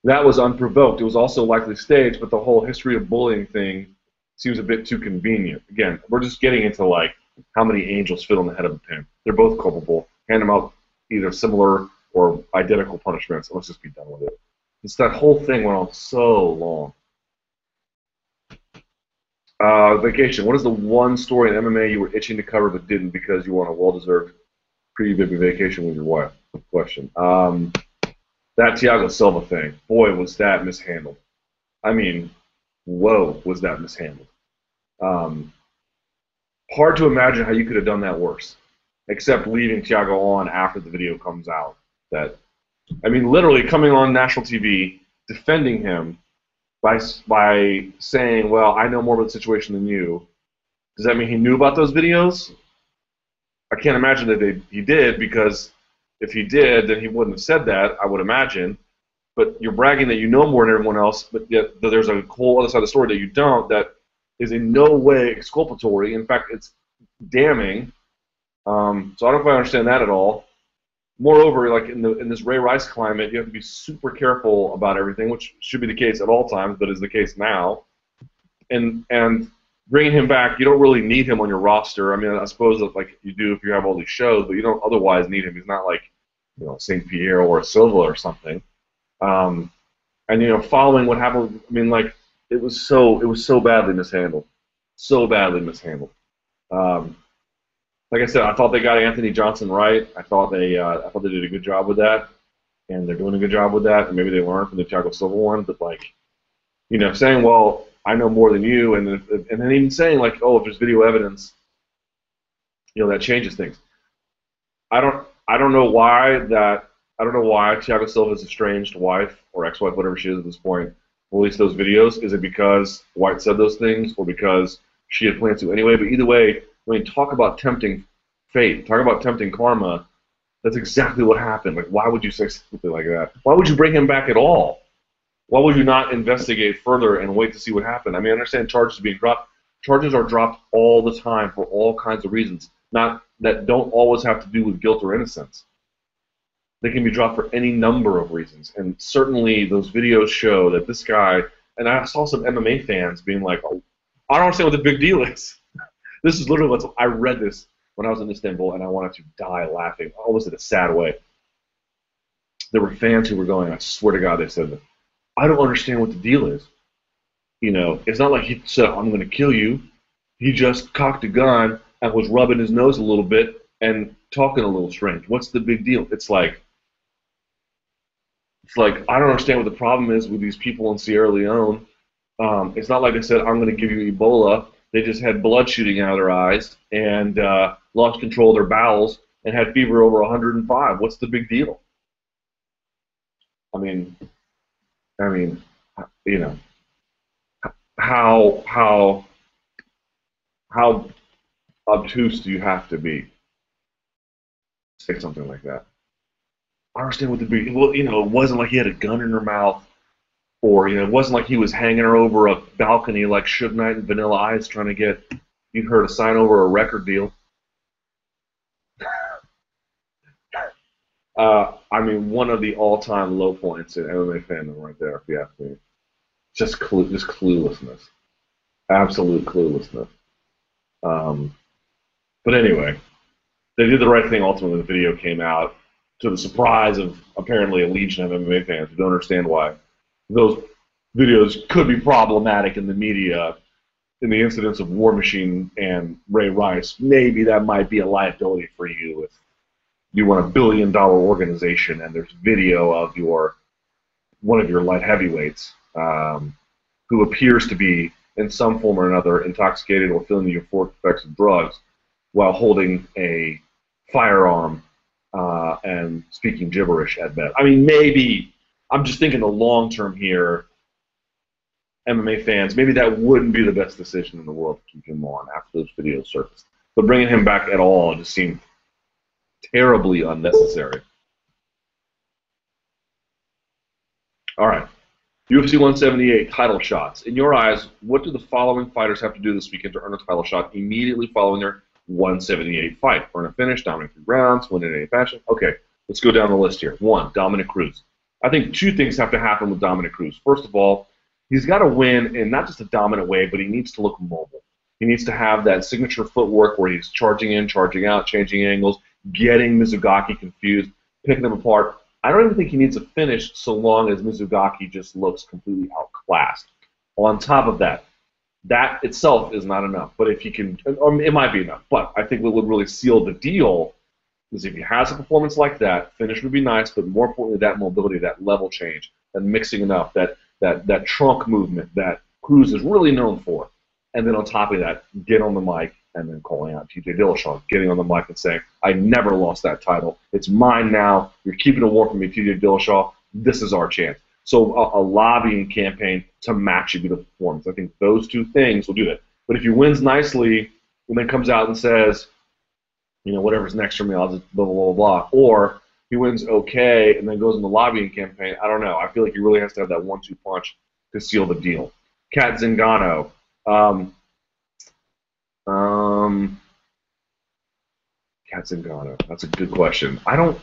That was unprovoked. It was also likely staged, but the whole history of bullying thing seems a bit too convenient. Again, we're just getting into like how many angels fit on the head of a pin. They're both culpable. Hand them out either similar or identical punishments. And let's just be done with it. It's that whole thing went on so long. Uh, vacation. What is the one story in MMA you were itching to cover but didn't because you were on a well-deserved pre-baby vacation with your wife? Question. Um, that Thiago Silva thing. Boy, was that mishandled. I mean, whoa, was that mishandled. Um, hard to imagine how you could have done that worse, except leaving Thiago on after the video comes out. That, I mean, literally coming on national TV, defending him by by saying, "Well, I know more about the situation than you." Does that mean he knew about those videos? I can't imagine that they, he did because if he did, then he wouldn't have said that. I would imagine but you're bragging that you know more than everyone else, but yet there's a whole other side of the story that you don't that is in no way exculpatory. In fact, it's damning. Um, so I don't quite understand that at all. Moreover, like in the in this Ray Rice climate, you have to be super careful about everything, which should be the case at all times, but is the case now. And and bringing him back, you don't really need him on your roster. I mean, I suppose that like you do if you have all these shows, but you don't otherwise need him. He's not like you know Saint Pierre or Silva or something. Um, and you know, following what happened, I mean, like it was so it was so badly mishandled, so badly mishandled. Um, like I said, I thought they got Anthony Johnson right. I thought they uh, I thought they did a good job with that, and they're doing a good job with that. And maybe they learned from the Thiago Silva one, but like, you know, saying, well, I know more than you, and and then even saying like, oh, if there's video evidence, you know, that changes things. I don't I don't know why that I don't know why Thiago Silva's estranged wife or ex-wife, whatever she is at this point, released those videos. Is it because White said those things, or because she had planned to anyway? But either way, I mean, talk about tempting fate. Talk about tempting karma. That's exactly what happened. Like, why would you say something like that? Why would you bring him back at all? Why would you not investigate further and wait to see what happened? I mean, I understand charges being dropped. Charges are dropped all the time for all kinds of reasons, not that don't always have to do with guilt or innocence. They can be dropped for any number of reasons. And certainly those videos show that this guy and I saw some MMA fans being like, oh, "I don't understand what the big deal is." This is literally what I read this when I was in Istanbul, and I wanted to die laughing, almost in a sad way. There were fans who were going, "I swear to God," they said, "I don't understand what the deal is." You know, it's not like he said, "I'm going to kill you." He just cocked a gun and was rubbing his nose a little bit and talking a little strange. What's the big deal? It's like it's like I don't understand what the problem is with these people in Sierra Leone. Um, it's not like I said I'm going to give you Ebola. They just had blood shooting out of their eyes and uh, lost control of their bowels and had fever over 105. What's the big deal? I mean, I mean, you know, how how how obtuse do you have to be? to Say something like that. I understand what the big well, you know, it wasn't like he had a gun in her mouth, or you know, it wasn't like he was hanging her over a balcony like Suge Knight and Vanilla Ice trying to get you her to sign over a record deal. [laughs] uh, I mean, one of the all-time low points in MMA fandom, right there, if you ask me. Just just cluelessness, absolute cluelessness. Um, but anyway, they did the right thing ultimately. The video came out to the surprise of apparently a legion of MMA fans who don't understand why those videos could be problematic in the media in the incidents of War Machine and Ray Rice. Maybe that might be a liability for you if you run a billion dollar organization and there's video of your one of your light heavyweights um, who appears to be in some form or another intoxicated or feeling the effects of drugs while holding a firearm uh, and speaking gibberish at best. I mean, maybe I'm just thinking the long term here. MMA fans, maybe that wouldn't be the best decision in the world to keep him on after those videos surfaced. But bringing him back at all just seemed terribly unnecessary. All right. UFC 178 title shots. In your eyes, what do the following fighters have to do this weekend to earn a title shot immediately following their 178 fight. Earn a finish, dominate three rounds, win in any fashion. Okay, let's go down the list here. One, Dominick Cruz. I think two things have to happen with Dominick Cruz. First of all, he's got to win in not just a dominant way, but he needs to look mobile. He needs to have that signature footwork where he's charging in, charging out, changing angles, getting Mizugaki confused, picking them apart. I don't even think he needs a finish so long as Mizugaki just looks completely outclassed. On top of that, that itself is not enough. But if he can, or it might be enough. But I think what would really seal the deal is if he has a performance like that, finish would be nice, but more importantly, that mobility, that level change, that mixing enough, that that that trunk movement that Cruz is really known for. And then on top of that, get on the mic and then calling out TJ Dillashaw, getting on the mic and saying, "I never lost that title. It's mine now. You're keeping a war from me, TJ Dillashaw. This is our chance." So a, a lobbying campaign to match a performance. I think those two things will do that. But if he wins nicely and then comes out and says, you know, whatever's next for me, I'll just blah, blah, blah, blah. Or he wins okay and then goes in the lobbying campaign, I don't know. I feel like he really has to have that one-two punch to seal the deal. Cat Zingano. Um, um, Cat Zingano. That's a good question. I don't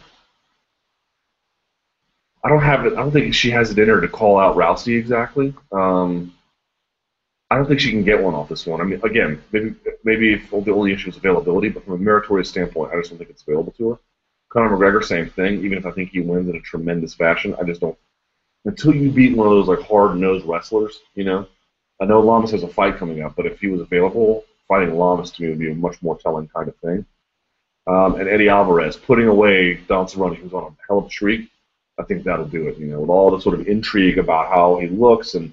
I don't have it. I don't think she has it in her to call out Rousey exactly. Um, I don't think she can get one off this one. I mean, again, maybe maybe if the only issue is availability, but from a meritorious standpoint, I just don't think it's available to her. Conor McGregor, same thing. Even if I think he wins in a tremendous fashion, I just don't. Until you beat one of those like hard-nosed wrestlers, you know. I know Lamas has a fight coming up, but if he was available, fighting Lamas to me would be a much more telling kind of thing. Um, and Eddie Alvarez putting away Don Cerrone, who's on a hell of a streak. I think that'll do it. You know, with all the sort of intrigue about how he looks and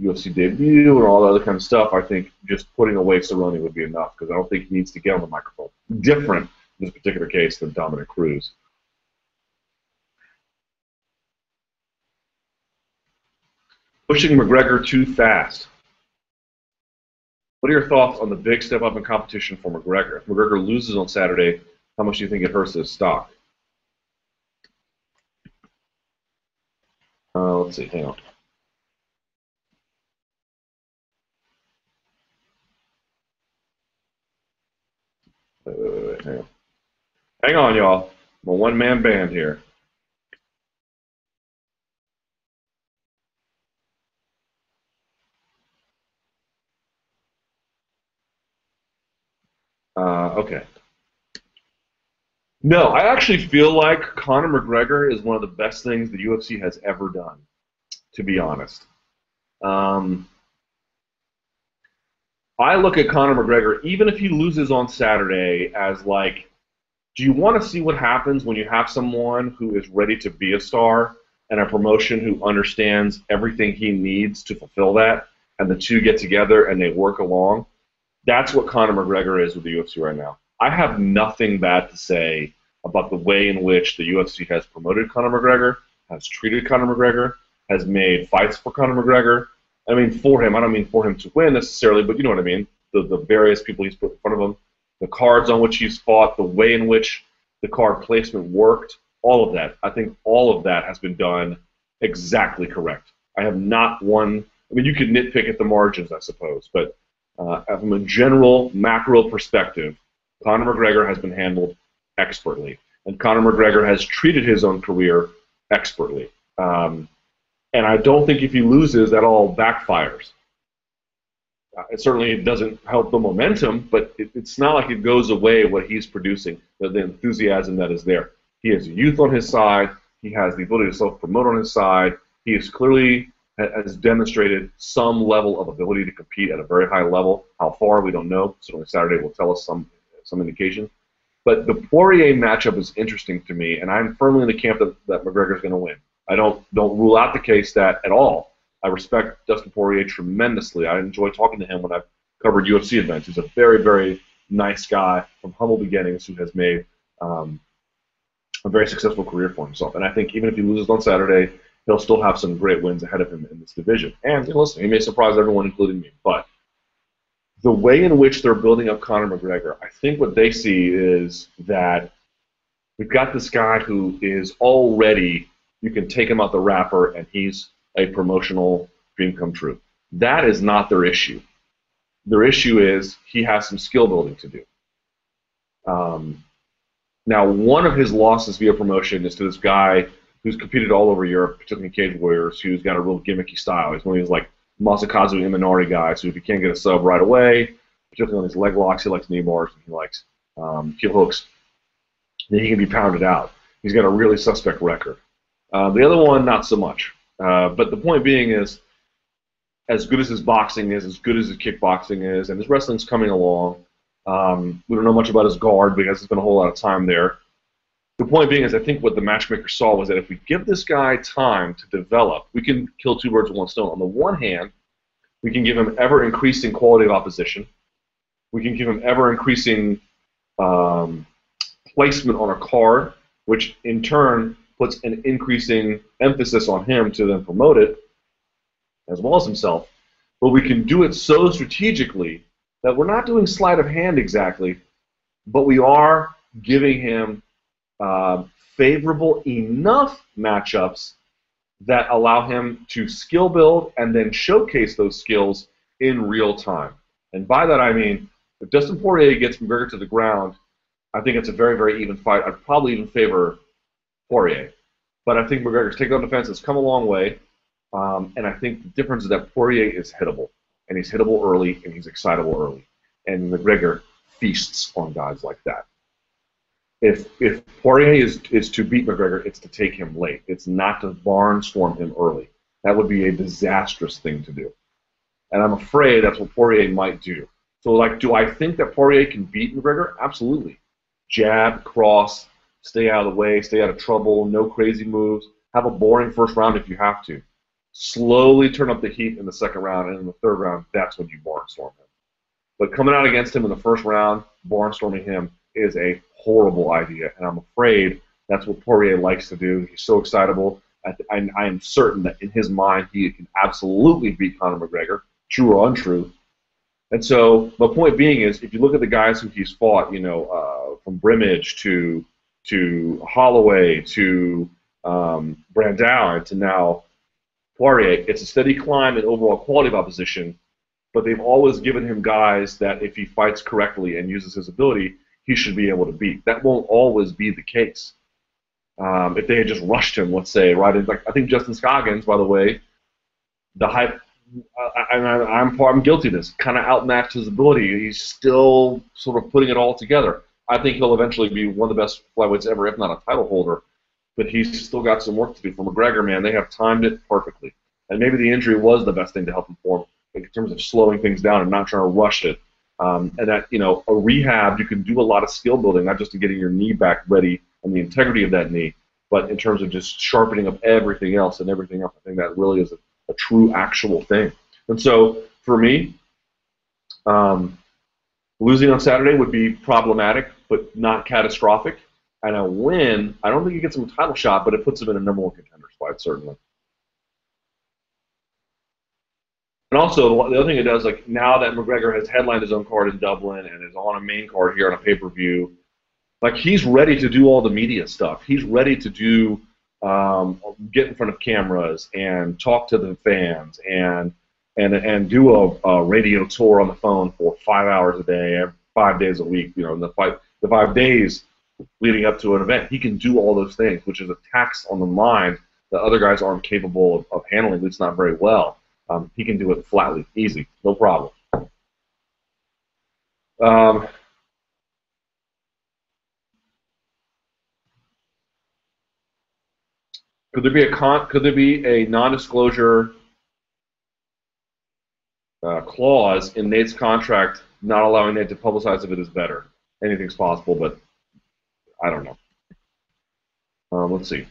UFC debut and all the other kind of stuff, I think just putting away Cerrone would be enough because I don't think he needs to get on the microphone. Different in this particular case than Dominick Cruz. Pushing McGregor too fast. What are your thoughts on the big step up in competition for McGregor? If McGregor loses on Saturday, how much do you think it hurts his stock? Uh, let's see, hang on. Hang on, y'all. I'm a one-man band here. Uh, okay. No, I actually feel like Conor McGregor is one of the best things the UFC has ever done, to be honest. Um, I look at Conor McGregor, even if he loses on Saturday, as like, do you want to see what happens when you have someone who is ready to be a star and a promotion who understands everything he needs to fulfill that, and the two get together and they work along? That's what Conor McGregor is with the UFC right now. I have nothing bad to say about the way in which the UFC has promoted Conor McGregor, has treated Conor McGregor, has made fights for Conor McGregor. I mean, for him. I don't mean for him to win necessarily, but you know what I mean. The the various people he's put in front of him, the cards on which he's fought, the way in which the card placement worked, all of that. I think all of that has been done exactly correct. I have not one. I mean, you could nitpick at the margins, I suppose, but uh, from a general macro perspective, Conor McGregor has been handled expertly, and Conor McGregor has treated his own career expertly. Um, and I don't think if he loses, that all backfires. Uh, it certainly doesn't help the momentum, but it, it's not like it goes away what he's producing, the, the enthusiasm that is there. He has youth on his side. He has the ability to self-promote on his side. He is clearly has demonstrated some level of ability to compete at a very high level. How far we don't know. Certainly Saturday will tell us some some indication. But the Poirier matchup is interesting to me, and I'm firmly in the camp that, that is going to win. I don't don't rule out the case that at all. I respect Dustin Poirier tremendously. I enjoy talking to him when I've covered UFC events. He's a very very nice guy from humble beginnings who has made um, a very successful career for himself. And I think even if he loses on Saturday, he'll still have some great wins ahead of him in this division. And listen, he may surprise everyone, including me. But the way in which they're building up Conor McGregor, I think what they see is that we've got this guy who is already, you can take him out the wrapper and he's a promotional dream come true. That is not their issue. Their issue is he has some skill building to do. Um, now, one of his losses via promotion is to this guy who's competed all over Europe, particularly Cage Warriors, who's got a real gimmicky style. He's one of these like Masakazu Imanari guys who, if he can't get a sub right away, particularly on his leg locks, he likes knee bars and he likes um, heel hooks, then he can be pounded out. He's got a really suspect record. Uh, the other one, not so much. Uh, but the point being is, as good as his boxing is, as good as his kickboxing is, and his wrestling's coming along, um, we don't know much about his guard because there's been a whole lot of time there the point being is I think what the matchmaker saw was that if we give this guy time to develop, we can kill two birds with one stone. On the one hand, we can give him ever increasing quality of opposition. We can give him ever increasing um, placement on a card, which in turn puts an increasing emphasis on him to then promote it, as well as himself. But we can do it so strategically that we're not doing sleight of hand exactly, but we are giving him uh, favorable enough matchups that allow him to skill build and then showcase those skills in real time. And by that I mean, if Dustin Poirier gets McGregor to the ground, I think it's a very, very even fight. I'd probably even favor Poirier. But I think McGregor's takedown defense has come a long way. Um, and I think the difference is that Poirier is hittable. And he's hittable early, and he's excitable early. And McGregor feasts on guys like that if if Poirier is is to beat McGregor, it's to take him late. It's not to barnstorm him early. That would be a disastrous thing to do. And I'm afraid that's what Poirier might do. So, like, do I think that Poirier can beat McGregor? Absolutely. Jab, cross, stay out of the way, stay out of trouble, no crazy moves. Have a boring first round if you have to. Slowly turn up the heat in the second round, and in the third round, that's when you barnstorm him. But coming out against him in the first round, barnstorming him is a horrible idea, and I'm afraid that's what Poirier likes to do. He's so excitable. I, I, I am certain that in his mind he can absolutely beat Conor McGregor, true or untrue. And so my point being is, if you look at the guys who he's fought, you know, uh, from Brimage to to Holloway to um, and to now Poirier, it's a steady climb in overall quality of opposition. But they've always given him guys that if he fights correctly and uses his ability, he should be able to beat. That won't always be the case. Um, if they had just rushed him, let's say, right like I think Justin Scoggins, by the way, the hype I, I, I'm I'm guilty of this. Kind of outmatched his ability. He's still sort of putting it all together. I think he'll eventually be one of the best flyweights ever, if not a title holder. But he's still got some work to do. For McGregor, man, they have timed it perfectly. And maybe the injury was the best thing to help him form in terms of slowing things down and not trying to rush it. Um, and that you know, a rehab, you can do a lot of skill building, not just in getting your knee back ready and the integrity of that knee, but in terms of just sharpening up everything else and everything else. I think that really is a, a true, actual thing. And so for me, um, losing on Saturday would be problematic, but not catastrophic. And a win, I don't think he gets him a title shot, but it puts him in a number one contender spot, certainly. And also, the other thing it does, like now that McGregor has headlined his own card in Dublin and is on a main card here on a pay per view, like he's ready to do all the media stuff. He's ready to do um, get in front of cameras and talk to the fans and and and do a, a, radio tour on the phone for five hours a day, five days a week. You know, in the five the five days leading up to an event, he can do all those things, which is a tax on the mind that other guys aren't capable of, of handling, at least not very well. Um, he can do it flatly, easy, no problem. Um, could there be a con? Could there be a non-disclosure uh, clause in Nate's contract not allowing Nate to publicize if it is better? Anything's possible, but I don't know. Um, let's see.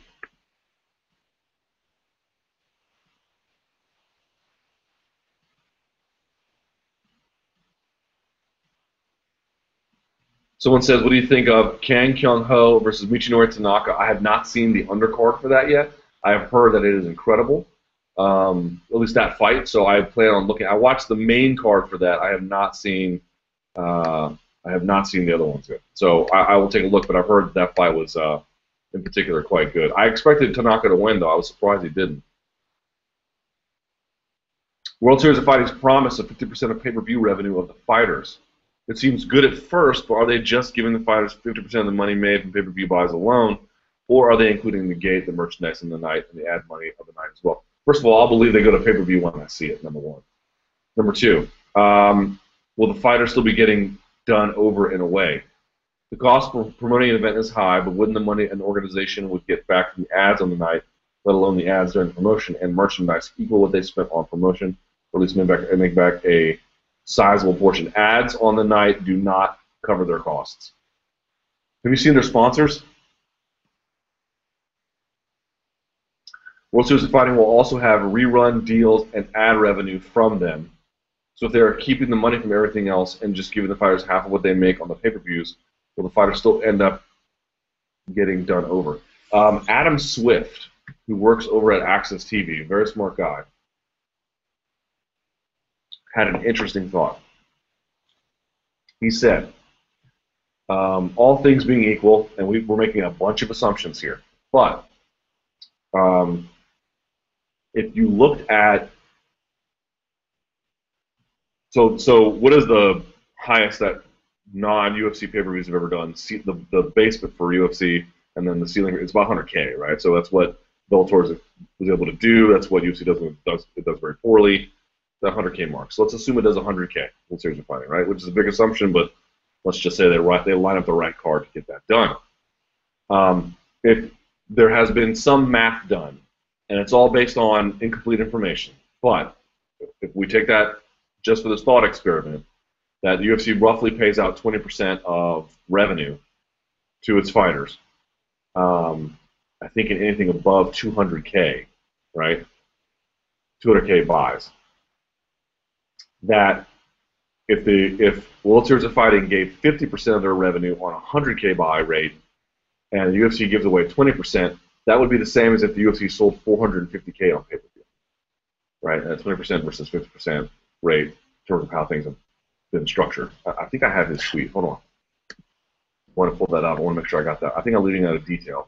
Someone says, "What do you think of Kang Kyung Ho versus Michinori Tanaka?" I have not seen the undercard for that yet. I have heard that it is incredible, um, at least that fight. So I plan on looking. I watched the main card for that. I have not seen. Uh, I have not seen the other ones yet. So I, I, will take a look. But I've heard that fight was, uh, in particular, quite good. I expected Tanaka to win, though. I was surprised he didn't. World Series of Fighting's promise of 50% of pay-per-view revenue of the fighters. It seems good at first, but are they just giving the fighters 50% of the money made from pay-per-view buys alone, or are they including the gate, the merchandise, and the night, and the ad money of the night as well? First of all, I'll believe they go to pay-per-view when I see it. Number one. Number two, um, will the fighters still be getting done over in a way? The cost for promoting an event is high, but wouldn't the money an organization would get back from the ads on the night, let alone the ads during promotion and merchandise, equal what they spent on promotion, or at least make back, make back a sizable portion. Ads on the night do not cover their costs. Have you seen their sponsors? World Series of Fighting will also have rerun deals and ad revenue from them. So if they're keeping the money from everything else and just giving the fighters half of what they make on the pay-per-views, will the fighters still end up getting done over? Um, Adam Swift, who works over at AXS TV, very smart guy, had an interesting thought. He said, um, all things being equal, and we, are making a bunch of assumptions here, but um, if you looked at so so what is the highest that non-UFC pay-per-views have ever done? See, the the basement for UFC, and then the ceiling it's about 100k, right? So that's what Bellator was able to do. That's what UFC does. Does it does very poorly the 100K mark. So let's assume it does 100K in Series of Fighting, right? Which is a big assumption, but let's just say they right, they line up the right card to get that done. Um, if there has been some math done, and it's all based on incomplete information, but if we take that just for this thought experiment, that the UFC roughly pays out 20% of revenue to its fighters. Um, I think in anything above 200K, right? 200K buys that if the if World Series of Fighting gave 50% of their revenue on a 100k buy rate, and the UFC gives away 20%, that would be the same as if the UFC sold 450k on pay-per-view, right? And 20% versus 50% rate in terms of how things have been structured. I, I think I have his tweet. Hold on. I want to pull that up. I want to make sure I got that. I think I'm leaving out a detail.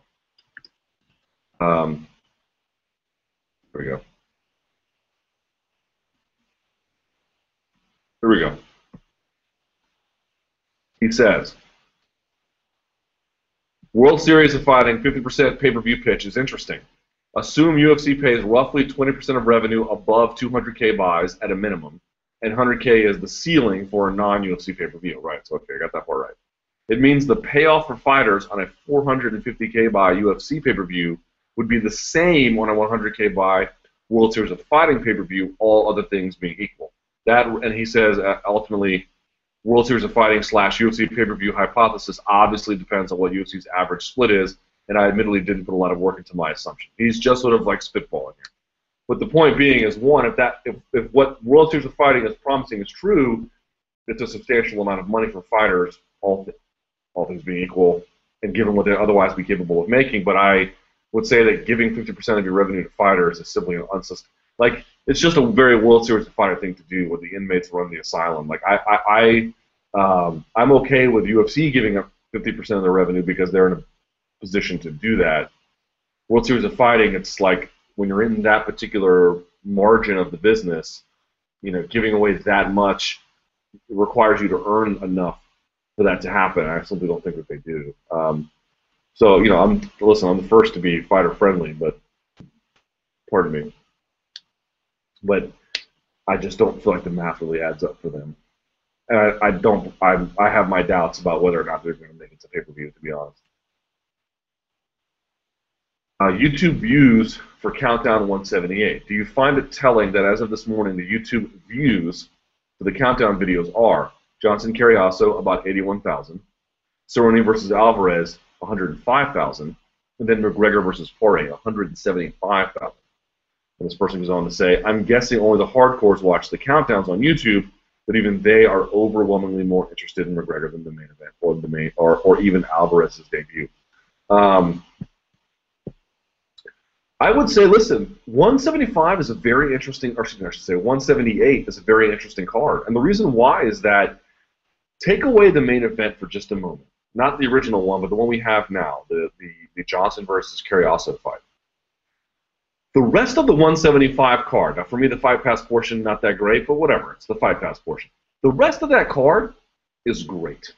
Um, there we go. Here we go. He says, World Series of Fighting 50% pay-per-view pitch is interesting. Assume UFC pays roughly 20% of revenue above 200k buys at a minimum, and 100k is the ceiling for a non-UFC pay-per-view. Right. So okay, I got that part right. It means the payoff for fighters on a 450k buy UFC pay-per-view would be the same on a 100k buy World Series of Fighting pay-per-view, all other things being equal. That, and he says uh, ultimately, World Series of Fighting slash UFC pay-per-view hypothesis obviously depends on what UFC's average split is, and I admittedly didn't put a lot of work into my assumption. He's just sort of like spitballing here. But the point being is one, if that if, if what World Series of Fighting is promising is true, it's a substantial amount of money for fighters, all all things being equal, and given what they'd otherwise be capable of making. But I would say that giving 50% of your revenue to fighters is simply unsustainable. Like it's just a very World Series of Fighter thing to do, where the inmates run the asylum. Like I, I, I um, I'm okay with UFC giving up 50% of their revenue because they're in a position to do that. World Series of Fighting, it's like when you're in that particular margin of the business, you know, giving away that much requires you to earn enough for that to happen. I simply don't think that they do. Um, so you know, I'm listen. I'm the first to be fighter friendly, but pardon me, but I just don't feel like the math really adds up for them, and I, I don't. I I have my doubts about whether or not they're going to make it to pay per view. To be honest. Uh, YouTube views for Countdown 178. Do you find it telling that as of this morning, the YouTube views for the Countdown videos are Johnson Cariaso about 81,000, Cerrone versus Alvarez 105,000, and then McGregor versus Poirier 175,000. And this person goes on to say, I'm guessing only the hardcores watch the countdowns on YouTube, but even they are overwhelmingly more interested in McGregor than the main event or the main or, or even Alvarez's debut. Um, I would say, listen, 175 is a very interesting, or I should say, 178 is a very interesting card, and the reason why is that take away the main event for just a moment not the original one, but the one we have now, the, the, the Johnson versus Cariaso fight. The rest of the 175 card, now for me the fight pass portion not that great, but whatever, it's the fight pass portion. The rest of that card is great.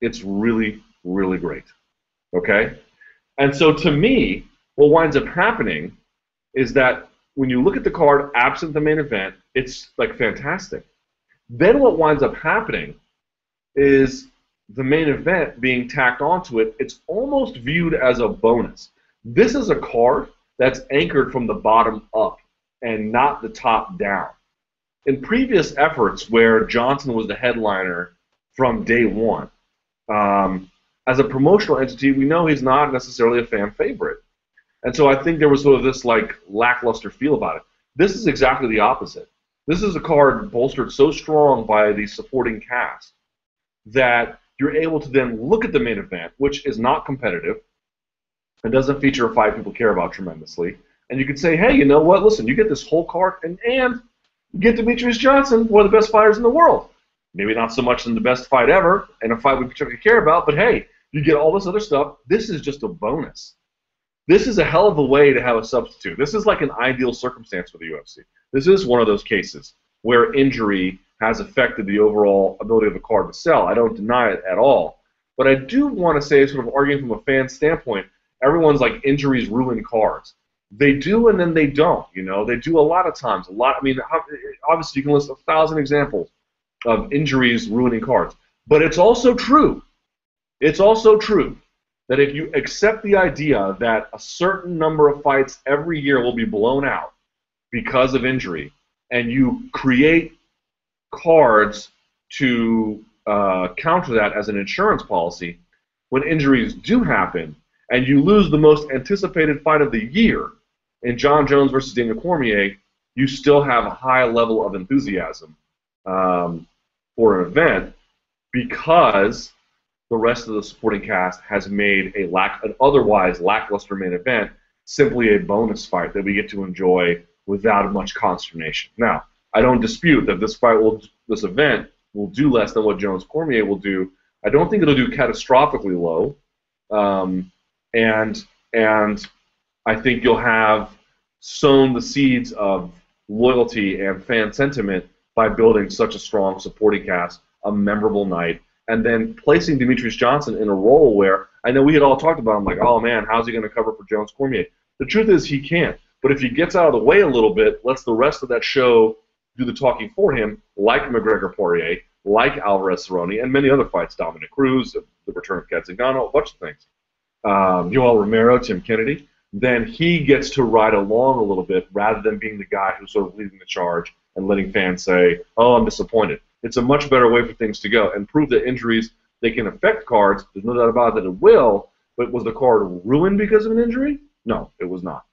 It's really, really great. Okay? And so to me, what winds up happening is that when you look at the card absent the main event, it's like fantastic. Then what winds up happening is the main event being tacked onto it, it's almost viewed as a bonus. This is a card that's anchored from the bottom up and not the top down. In previous efforts where Johnson was the headliner from day one, um, as a promotional entity, we know he's not necessarily a fan favorite. And so I think there was sort of this like lackluster feel about it. This is exactly the opposite. This is a card bolstered so strong by the supporting cast that you're able to then look at the main event, which is not competitive and doesn't feature a fight people care about tremendously. And you could say, hey, you know what? Listen, you get this whole card, and and you get Demetrious Johnson, one of the best fighters in the world. Maybe not so much in the best fight ever, and a fight we particularly care about, but hey, you get all this other stuff. This is just a bonus. This is a hell of a way to have a substitute. This is like an ideal circumstance for the UFC. This is one of those cases where injury has affected the overall ability of the card to sell. I don't deny it at all. But I do want to say, sort of arguing from a fan standpoint, everyone's like injuries ruin cards. They do and then they don't. You know, they do a lot of times. A lot. I mean, obviously you can list a thousand examples of injuries ruining cards. But it's also true. It's also true that if you accept the idea that a certain number of fights every year will be blown out because of injury, and you create cards to uh, counter that as an insurance policy when injuries do happen and you lose the most anticipated fight of the year in Jon Jones versus Daniel Cormier, you still have a high level of enthusiasm um, for an event because the rest of the supporting cast has made a lack an otherwise lackluster main event simply a bonus fight that we get to enjoy without much consternation. Now, I don't dispute that this fight will, this event will do less than what Jones Cormier will do. I don't think it'll do catastrophically low, um, and and I think you'll have sown the seeds of loyalty and fan sentiment by building such a strong supporting cast, a memorable night, and then placing Demetrious Johnson in a role where I know we had all talked about him like, oh man, how's he going to cover for Jones Cormier? The truth is he can't. But if he gets out of the way a little bit, lets the rest of that show do the talking for him, like McGregor Poirier, like Alvarez Cerrone, and many other fights, Dominick Cruz, the return of Cat Zingano, a bunch of things. Um, Romero, Tim Kennedy, then he gets to ride along a little bit rather than being the guy who's sort of leading the charge and letting fans say, "Oh, I'm disappointed." It's a much better way for things to go and prove that injuries they can affect cards. There's no doubt about it that it will. But was the card ruined because of an injury? No, it was not.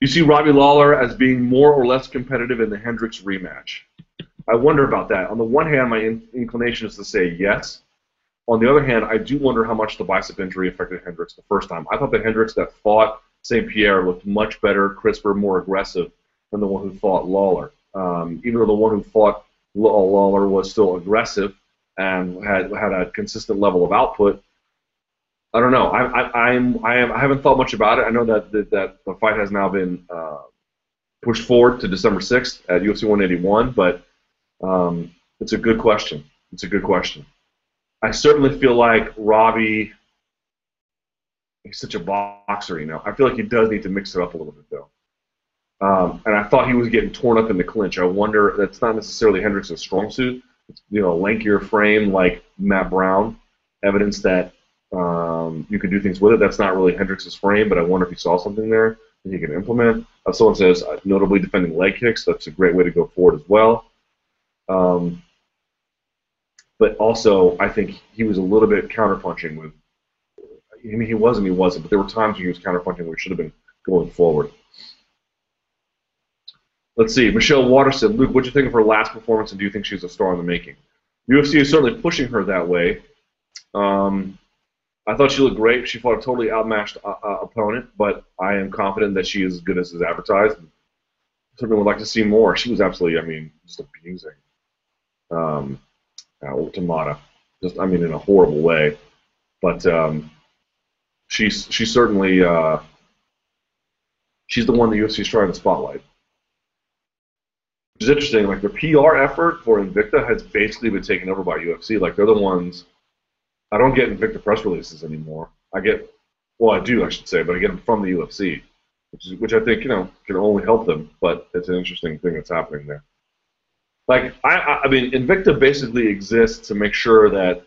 You see Robbie Lawler as being more or less competitive in the Hendricks rematch. I wonder about that. On the one hand, my in- inclination is to say yes. On the other hand, I do wonder how much the bicep injury affected Hendricks the first time. I thought the Hendricks that fought St. Pierre looked much better, crisper, more aggressive than the one who fought Lawler. Um, even though the one who fought Lawler was still aggressive and had had a consistent level of output, I don't know. I, I, I'm I am I haven't thought much about it. I know that that, that the fight has now been uh, pushed forward to December 6th at UFC 181, but um, it's a good question. It's a good question. I certainly feel like Robbie. He's such a boxer, you know. I feel like he does need to mix it up a little bit, though. Um, and I thought he was getting torn up in the clinch. I wonder that's not necessarily Hendricks' strong suit. It's, you know, a lankier frame like Matt Brown, evidence that um, you can do things with it. That's not really Hendricks' frame, but I wonder if he saw something there that he can implement. Uh, someone says, uh, notably defending leg kicks. That's a great way to go forward as well. Um, but also, I think he was a little bit counterpunching with. I mean, he was and he wasn't, but there were times when he was counterpunching where he should have been going forward. Let's see. Michelle Waterson said, Luke, what do you think of her last performance, and do you think she's a star in the making? UFC is certainly pushing her that way. Um, I thought she looked great. She fought a totally outmatched uh, uh, opponent, but I am confident that she is as good as is advertised. Certainly would like to see more. She was absolutely, I mean, just abusing um, Tamada. Just, I mean, in a horrible way. But um, she's she certainly uh, she's the one the UFC is trying to spotlight. Which is interesting. Like the PR effort for Invicta has basically been taken over by UFC. Like they're the ones I don't get Invicta press releases anymore. I get, well, I do, I should say, but I get them from the UFC, which is, which I think you know can only help them. But it's an interesting thing that's happening there. Like I, I mean, Invicta basically exists to make sure that,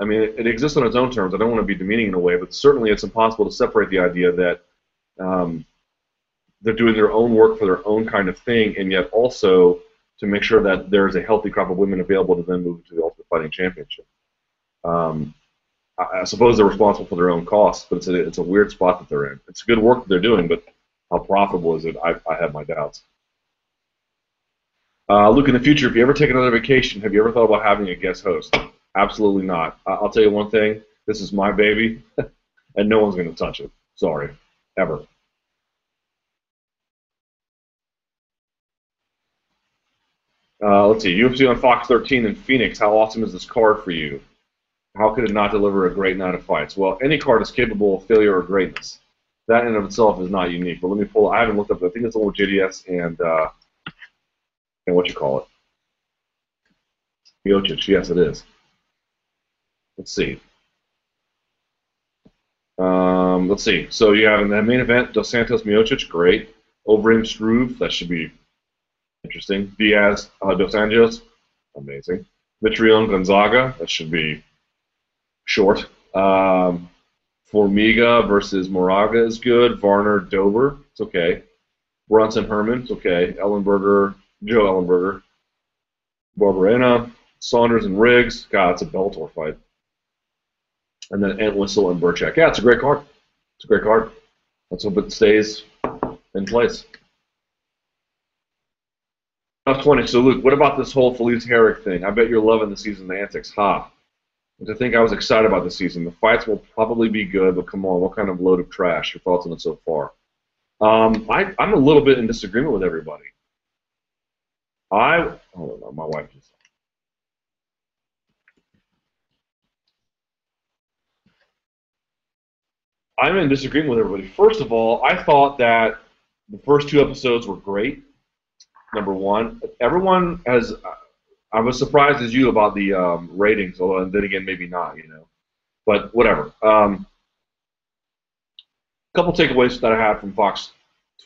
I mean, it exists on its own terms. I don't want to be demeaning in a way, but certainly it's impossible to separate the idea that um, they're doing their own work for their own kind of thing, and yet also to make sure that there's a healthy crop of women available to then move to the Ultimate Fighting Championship. Um, I, I, suppose they're responsible for their own costs, but it's a, it's a weird spot that they're in. It's good work that they're doing, but how profitable is it? I, I have my doubts. Uh, look in the future. If you ever take another vacation, have you ever thought about having a guest host? Absolutely not. I, I'll tell you one thing. This is my baby, [laughs] and no one's going to touch it. Sorry, ever. Uh, let's see. UFC on Fox 13 in Phoenix. How awesome is this card for you? how could it not deliver a great night of fights? Well, any card is capable of failure or greatness. That in and of itself is not unique. But let me pull. I haven't looked up. I think it's with JDS and uh, and what you call it, Miocic. Yes, it is. Let's see. Um, let's see. So you have in the main event Dos Santos Miocic, great. Overeem Struve, that should be interesting. Diaz uh, Dos Anjos, amazing. Mitrione Gonzaga, that should be short. Um, Formiga versus Moraga is good. Varner Dober, it's okay. Brunson Herman, it's okay. Ellenberger, Joe Ellenberger. Barberena, Saunders and Riggs. God, it's a Bellator fight. And then Entwistle and Birchak. Yeah, it's a great card. It's a great card. Let's hope it stays in place. Top 20. So, Luke, what about this whole Felice Herrig thing? I bet you're loving the season antics. Ha to think I was excited about the season. The fights will probably be good, but come on, what kind of load of trash? Your thoughts on it so far? Um, I, I'm a little bit in disagreement with everybody. I hold on, my wife just. I'm in disagreement with everybody. First of all, I thought that the first two episodes were great. Number one, everyone has I was surprised as you about the um, ratings, although and then again maybe not. You know, but whatever. Um, couple takeaways that I had from Fox,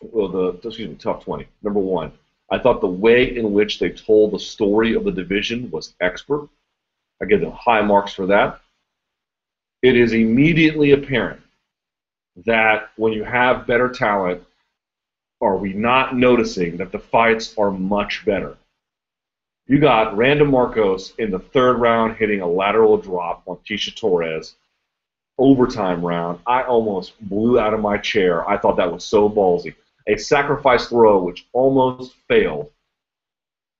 well, the excuse me, TUF 20. Number one, I thought the way in which they told the story of the division was expert. I give them high marks for that. It is immediately apparent that when you have better talent, are we not noticing that the fights are much better? You got Randa Markos in the third round hitting a lateral drop on Tecia Torres, overtime round. I almost blew out of my chair. I thought that was so ballsy. A sacrifice throw which almost failed,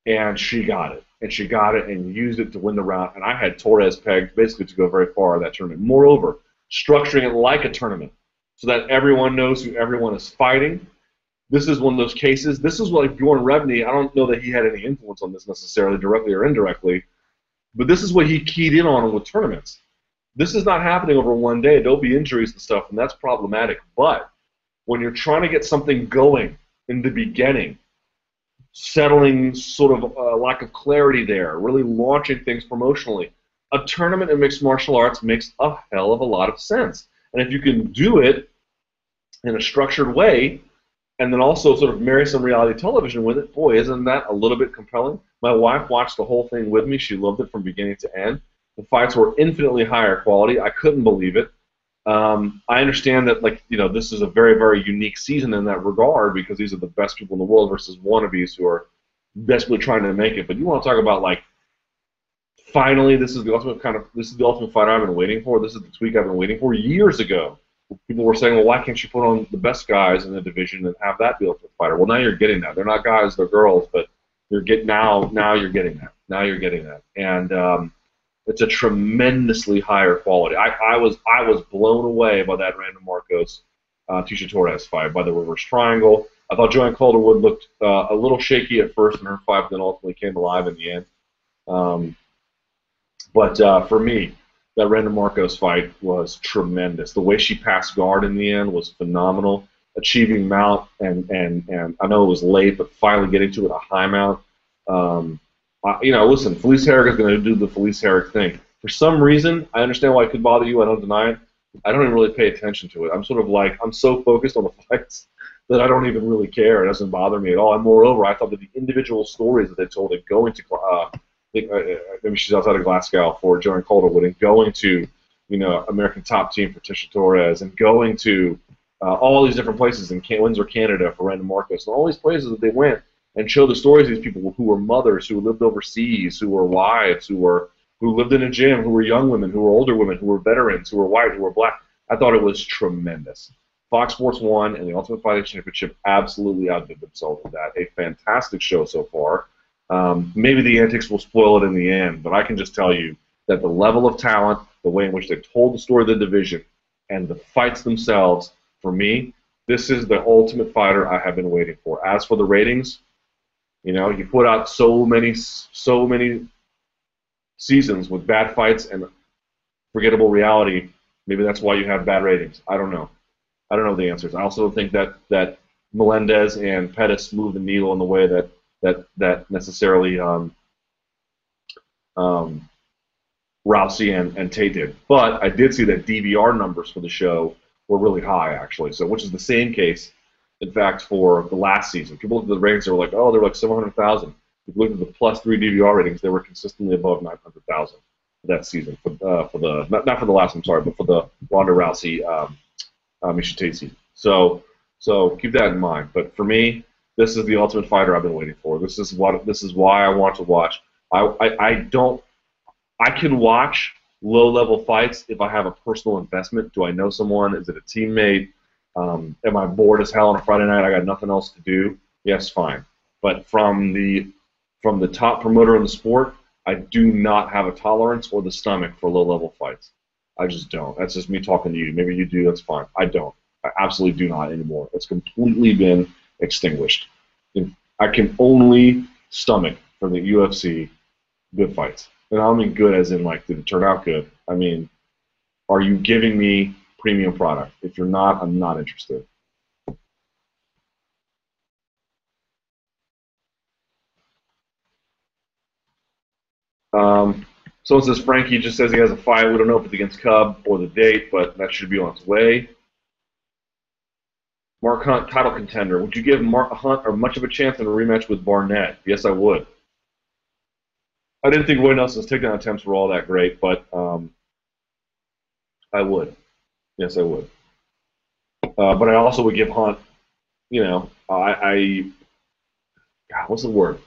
and she got it. And she got it and used it to win the round. And I had Torres pegged basically to go very far in that tournament. Moreover, structuring it like a tournament so that everyone knows who everyone is fighting this is one of those cases. This is like Bjorn Rebney. I don't know that he had any influence on this necessarily, directly or indirectly, but this is what he keyed in on with tournaments. This is not happening over one day. There'll be injuries and stuff, and that's problematic. But when you're trying to get something going in the beginning, settling sort of a lack of clarity there, really launching things promotionally, a tournament in mixed martial arts makes a hell of a lot of sense. And if you can do it in a structured way, and then also sort of marry some reality television with it. Boy, isn't that a little bit compelling? My wife watched the whole thing with me. She loved it from beginning to end. The fights were infinitely higher quality. I couldn't believe it. Um, I understand that, like you know, this is a very, very unique season in that regard because these are the best people in the world versus wannabes who are desperately trying to make it. But you want to talk about like, finally, this is the ultimate kind of this is the ultimate fight I've been waiting for. This is the tweak I've been waiting for years ago people were saying, well, why can't you put on the best guys in the division and have that be ultimate fighter? Well, now you're getting that. They're not guys, they're girls, but you're get now now you're getting that. Now you're getting that, and um, it's a tremendously higher quality. I, I was I was blown away by that Randa Markos uh, Tecia Torres fight by the reverse triangle. I thought Joanne Calderwood looked uh, a little shaky at first in her fight, but then ultimately came alive in the end. Um, but uh, for me, that Randa Markos fight was tremendous. The way she passed guard in the end was phenomenal. Achieving mount and and and I know it was late, but finally getting to it a high mount. Um, I, you know, listen, Felice Herrig is going to do the Felice Herrig thing. For some reason, I understand why it could bother you. I don't deny it. I don't even really pay attention to it. I'm sort of like I'm so focused on the [laughs] fights that I don't even really care. It doesn't bother me at all. And moreover, I thought that the individual stories that they told it going to uh, think uh, uh, maybe she's outside of Glasgow for Joanne Calderwood and going to, you know, American top team for Tecia Torres and going to uh, all these different places in Can- Windsor, Canada for Randa Markos and all these places that they went and show the stories of these people who were mothers, who lived overseas, who were wives, who were who lived in a gym, who were young women, who were older women, who were veterans, who were white, who were black. I thought it was tremendous. Fox Sports One and the Ultimate Fighting Championship absolutely outdid themselves with that. A fantastic show so far. Um, maybe the antics will spoil it in the end, but I can just tell you that the level of talent, the way in which they told the story of the division, and the fights themselves, for me, this is the ultimate fighter I have been waiting for. As for the ratings, you know, you put out so many, so many seasons with bad fights and forgettable reality. Maybe that's why you have bad ratings. I don't know. I don't know the answers. I also think that that Melendez and Pettis move the needle in the way that that that necessarily um, um, Rousey and, and Tate did. But I did see that DVR numbers for the show were really high, actually. So, which is the same case, in fact, for the last season. People looked at the ratings, they were like, oh, they're like 700,000. If you looked at the plus three DVR ratings, they were consistently above 900,000 that season. For, uh, for the not, not for the last, I'm sorry, but for the Ronda Rousey um, uh, Miesha Tate season. So, so keep that in mind. But for me, this is the Ultimate Fighter I've been waiting for. This is what this is why I want to watch. I, I, I don't I can watch low level fights if I have a personal investment. Do I know someone? Is it a teammate? Um, am I bored as hell on a Friday night? I got nothing else to do. Yes, fine. But from the from the top promoter in the sport, I do not have a tolerance or the stomach for low level fights. I just don't. That's just me talking to you. Maybe you do. That's fine. I don't. I absolutely do not anymore. It's completely been extinguished. I can only stomach for the UFC good fights. And I don't mean good as in like did it turn out good. I mean, are you giving me premium product? If you're not, I'm not interested. Um, Someone says Frankie just says he has a fight. We don't know if it's against Cub or the date, but that should be on its way. Mark Hunt, title contender. Would you give Mark Hunt or much of a chance in a rematch with Barnett? Yes, I would. I didn't think Roy Nelson's takedown attempts were all that great, but um, I would. Yes, I would. Uh, but I also would give Hunt, you know, I, I God, what's the word?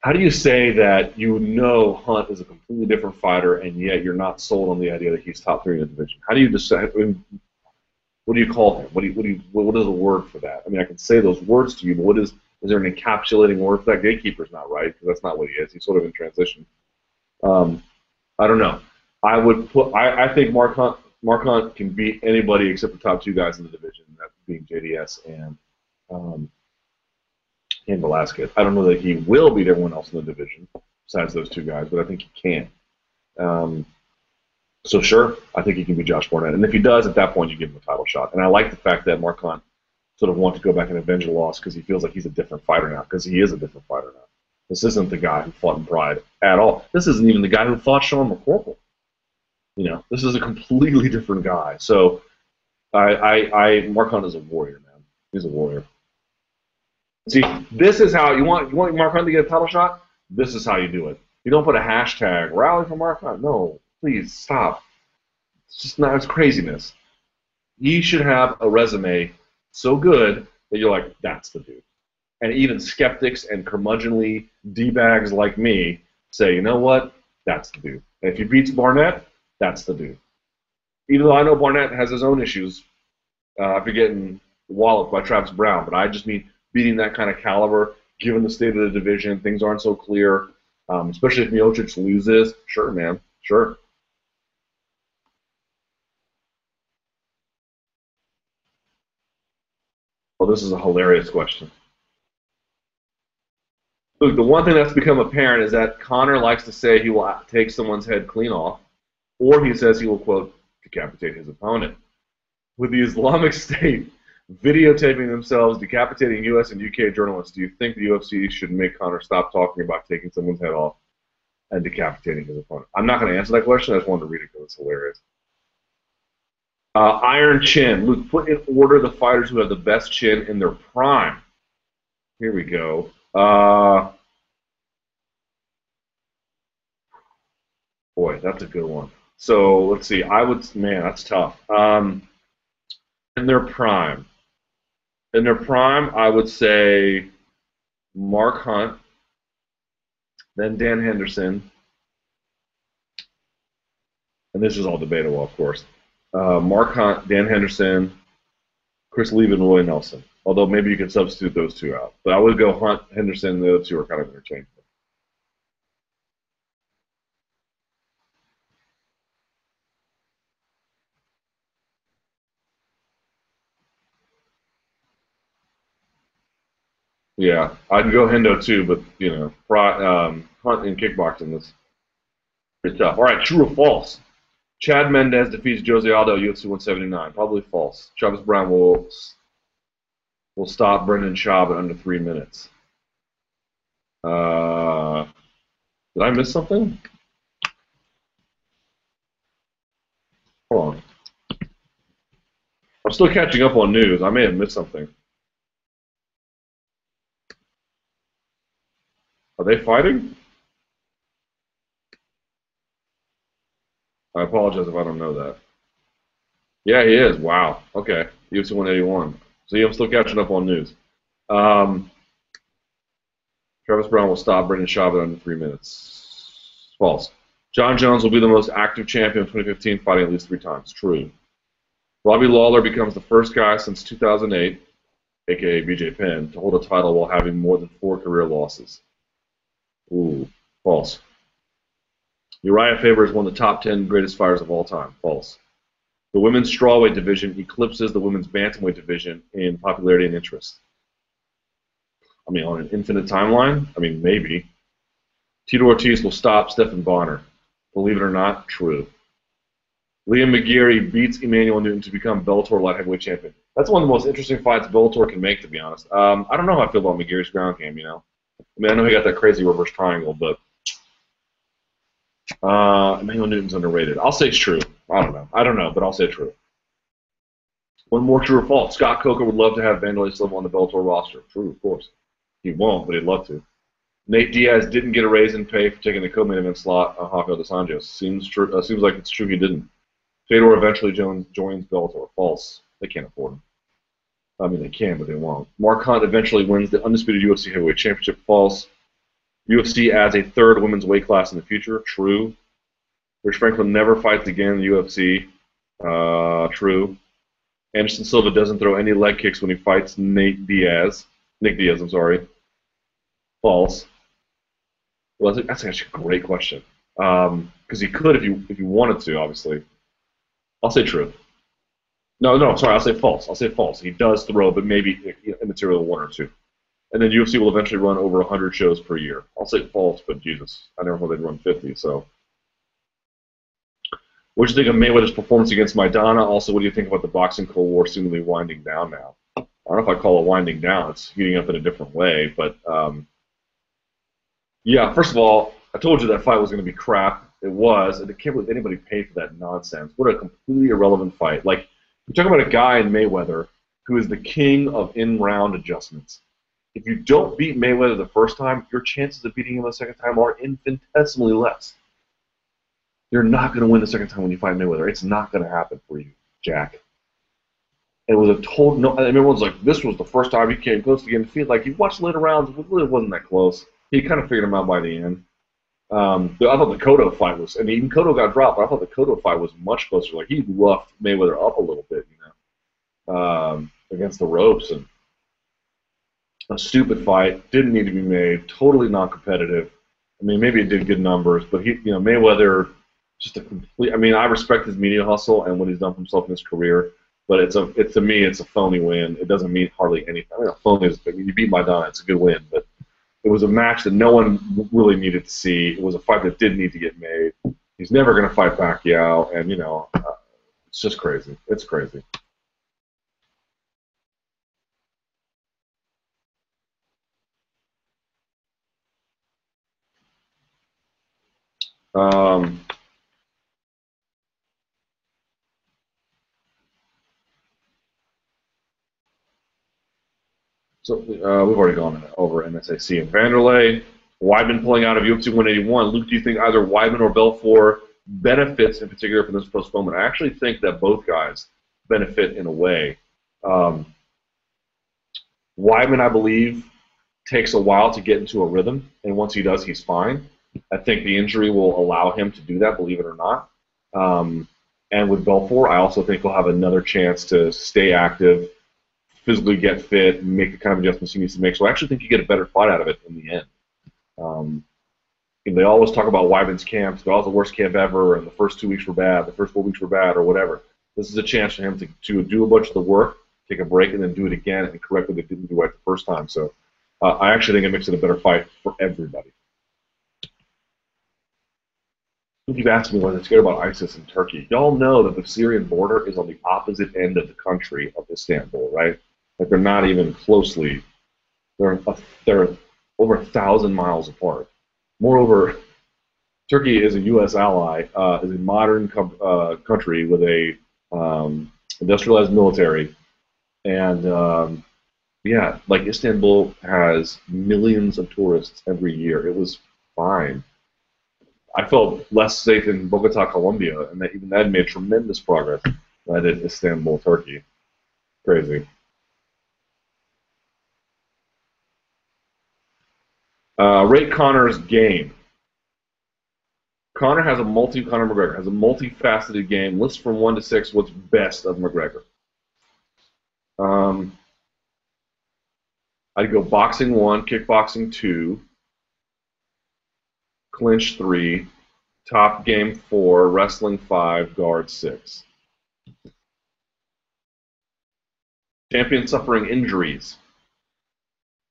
How do you say that you know Hunt is a completely different fighter and yet you're not sold on the idea that he's top three in the division? How do you decide? I mean, what do you call him? What do you, what do you, what is the word for that? I mean, I can say those words to you, but what is is there an encapsulating word for that? Gatekeeper's not right because that's not what he is. He's sort of in transition. Um, I don't know. I would put. I, I think Mark Hunt. Mark Hunt can beat anybody except the top two guys in the division, that being JDS and um, and Velasquez. I don't know that he will beat everyone else in the division besides those two guys, but I think he can. Um, so sure, I think he can beat Josh Barnett, and if he does, at that point you give him a title shot. And I like the fact that Mark Hunt sort of wants to go back and avenge a loss because he feels like he's a different fighter now, because he is a different fighter now. This isn't the guy who fought in Pride at all. This isn't even the guy who fought Sean McCorkle. You know, this is a completely [laughs] different guy. So, I, I, I Mark Hunt is a warrior, man. He's a warrior. See, this is how you want you want Mark Hunt to get a title shot. This is how you do it. You don't put a hashtag rally for Mark Hunt. No, please stop. It's just not it's craziness. He should have a resume so good that you're like, that's the dude. And even skeptics and curmudgeonly d-bags like me say, you know what? That's the dude. And if he beats Barnett, that's the dude. Even though I know Barnett has his own issues uh, after getting walloped by Travis Browne, but I just mean beating that kind of caliber, given the state of the division, things aren't so clear, um, especially if Miocic loses. Sure, man, sure. Well, this is a hilarious question. Look, the one thing that's become apparent is that Conor likes to say he will take someone's head clean off, or he says he will, quote, decapitate his opponent. With the Islamic [laughs] State videotaping themselves decapitating U.S. and U.K. journalists, do you think the UFC should make Conor stop talking about taking someone's head off and decapitating his opponent? I'm not going to answer that question. I just wanted to read it because it's hilarious. Uh, Iron Chin. Luke, put in order the fighters who have the best chin in their prime. Here we go. Uh, boy, that's a good one. So let's see. I would, man, that's tough. Um, in their prime. In their prime, I would say Mark Hunt, then Dan Henderson, and this is all debatable, of course uh, Mark Hunt, Dan Henderson, Chris Leben, Roy Nelson. Although maybe you could substitute those two out. But I would go Hunt, Henderson, the other two are kind of interchangeable. Yeah, I'd go Hendo too, but you know, um, Hunt and kickboxing is pretty tough. All right, true or false? Chad Mendes defeats Jose Aldo UFC 179. Probably false. Travis Browne will will stop Brendan Schaub in under three minutes. Uh, did I miss something? Hold on. I'm still catching up on news. I may have missed something. Are they fighting? I apologize if I don't know that. Yeah, he is. Wow. Okay. UFC 181. See, I'm still catching up on news. Um, Travis Browne will stop Brendan Schaub in three minutes. False. Jon Jones will be the most active champion of 2015, fighting at least three times. True. Robbie Lawler becomes the first guy since 2008, aka BJ Penn, to hold a title while having more than four career losses. Ooh, false. Urijah Faber is one of the top 10 greatest fighters of all time. False. The women's strawweight division eclipses the women's bantamweight division in popularity and interest. I mean, on an infinite timeline? I mean, maybe. Tito Ortiz will stop Stephan Bonnar. Believe it or not, true. Liam McGeary beats Emmanuel Newton to become Bellator light heavyweight champion. That's one of the most interesting fights Bellator can make, to be honest. Um, I don't know how I feel about McGeary's ground game, you know. I mean, I know he got that crazy reverse triangle, but Uh, Emmanuel Newton's underrated. I'll say it's true. I don't know. I don't know, but I'll say it's true. One more true or false. Scott Coker would love to have Wanderlei Silva on the Bellator roster. True, of course. He won't, but he'd love to. Nate Diaz didn't get a raise in pay for taking the co-main event slot on Rafael dos Anjos. Seems true. Uh, seems like it's true he didn't. Fedor eventually joins, joins Bellator. False. They can't afford him. I mean, they can, but they won't. Mark Hunt eventually wins the undisputed UFC heavyweight championship. False. UFC adds a third women's weight class in the future. True. Rich Franklin never fights again in the UFC. Uh, true. Anderson Silva doesn't throw any leg kicks when he fights Nate Diaz. Nick Diaz, I'm sorry. False. Well, that's actually a great question. Because um, he could if you if you wanted to, obviously. I'll say true. No, no, sorry, I'll say false. I'll say false. He does throw, but maybe immaterial one or two. And then UFC will eventually run over 100 shows per year. I'll say false, but Jesus, I never thought they'd run 50, so. What do you think of Mayweather's performance against Maidana? Also, what do you think about the boxing Cold War seemingly winding down now? I don't know if I call it winding down. It's heating up in a different way, but um, yeah. First of all, I told you that fight was going to be crap. It was, and I can't believe anybody paid for that nonsense. What a completely irrelevant fight. Like you're talking about a guy in Mayweather who is the king of in-round adjustments. If you don't beat Mayweather the first time, your chances of beating him the second time are infinitesimally less. You're not going to win the second time when you fight Mayweather. It's not going to happen for you, Jack. It was a total no. And everyone's like, this was the first time he came close to getting defeated. Like you watched later rounds, it really wasn't that close. He kind of figured him out by the end. Um, I thought the Cotto fight was, and even Cotto got dropped. But I thought the Cotto fight was much closer. Like he roughed Mayweather up a little bit, you know, um, against the ropes, and a stupid fight. Didn't need to be made. Totally non-competitive. I mean, maybe it did good numbers, but he, you know, Mayweather just a complete. I mean, I respect his media hustle and what he's done for himself in his career, but it's a, it's to me, it's a phony win. It doesn't mean hardly anything. I mean, a phony is. I mean, you beat Maidana, it's a good win, but it was a match that no one really needed to see. It was a fight that did need to get made. He's never going to fight Pacquiao, and you know, uh, it's just crazy. It's crazy. Um, So uh, we've already gone over NSAC and Wanderlei. Weidman pulling out of UFC 181. Luke, do you think either Weidman or Belfort benefits in particular from this postponement? I actually think that both guys benefit in a way. Um, Weidman, I believe, takes a while to get into a rhythm, and once he does, he's fine. I think the injury will allow him to do that, believe it or not. Um, and with Belfort, I also think he'll have another chance to stay active physically get fit, make the kind of adjustments he needs to make. So I actually think you get a better fight out of it in the end. Um, they always talk about Weidman's camps. They're all the worst camp ever, and the first two weeks were bad, the first four weeks were bad, or whatever. This is a chance for him to, to do a bunch of the work, take a break, and then do it again and correct what they didn't do right the first time. So uh, I actually think it makes it a better fight for everybody. You keep asking me why they're scared about ISIS in Turkey. Y'all know that the Syrian border is on the opposite end of the country of Istanbul, right? Like they're not even closely. They're a, they're over a thousand miles apart. Moreover, Turkey is a U.S. ally, uh, is a modern com- uh, country with a um, industrialized military, and um, yeah, like Istanbul has millions of tourists every year. It was fine. I felt less safe in Bogota, Colombia, and that even that made tremendous progress than I did Istanbul, Turkey. Crazy. Uh, rate Conor's game. Conor has a multi. Conor McGregor has a multifaceted game. List from one to six what's best of McGregor. Um, I'd go boxing one, kickboxing two, clinch three, top game four, wrestling five, guard six. Champion suffering injuries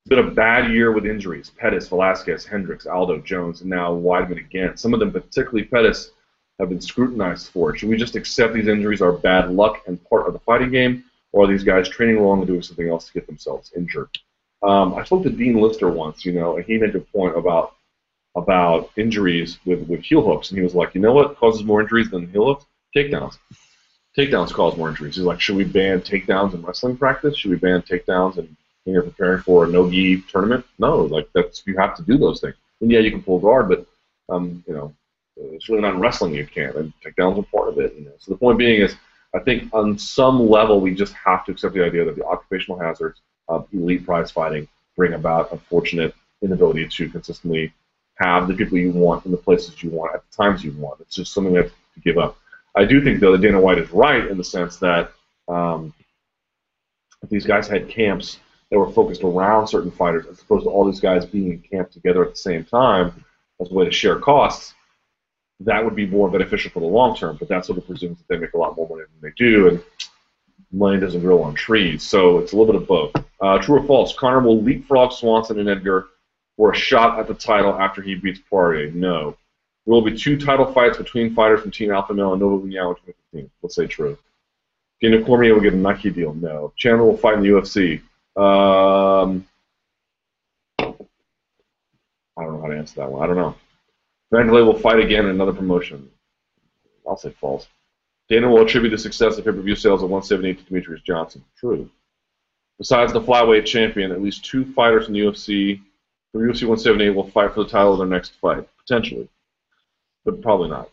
It's been a bad year with injuries. Pettis, Velasquez, Hendricks, Aldo, Jones, and now Weidman again. Some of them, particularly Pettis, have been scrutinized for. Should we just accept these injuries are bad luck and part of the fighting game, or are these guys training wrong and doing something else to get themselves injured? Um, I spoke to Dean Lister once, you know, and he made a point about about injuries with, with heel hooks, and he was like, you know what causes more injuries than heel hooks? Takedowns. Takedowns cause more injuries. He's like, should we ban takedowns in wrestling practice? Should we ban takedowns and when you're preparing for a no-gi tournament? No, like that's you have to do those things. And yeah, you can pull guard, but um, you know, it's really not in wrestling you can't. And takedowns are part of it. You know? So the point being is, I think on some level we just have to accept the idea that the occupational hazards of elite prize fighting bring about unfortunate inability to consistently have the people you want in the places you want at the times you want. It's just something we have to give up. I do think though that Dana White is right in the sense that um, these guys had camps that were focused around certain fighters as opposed to all these guys being in camp together at the same time as a way to share costs. That would be more beneficial for the long term, but that sort of presumes that they make a lot more money than they do, and money doesn't grow on trees. So it's a little bit of both. Uh, true or false? Conor will leapfrog Swanson and Edgar for a shot at the title after he beats Poirier. No. There will be two title fights between fighters from Team Alpha Male and Nova União in 2015. Let's say true. Daniel Cormier will get a Nike deal. No. Chandler will fight in the UFC. Um, I don't know how to answer that one. I don't know. Wanderlei will fight again in another promotion. I'll say false. Dana will attribute the success of pay-per-view sales of 178 to Demetrious Johnson. True. Besides the flyweight champion, at least two fighters in the UFC from UFC 178 will fight for the title of their next fight, potentially, but probably not.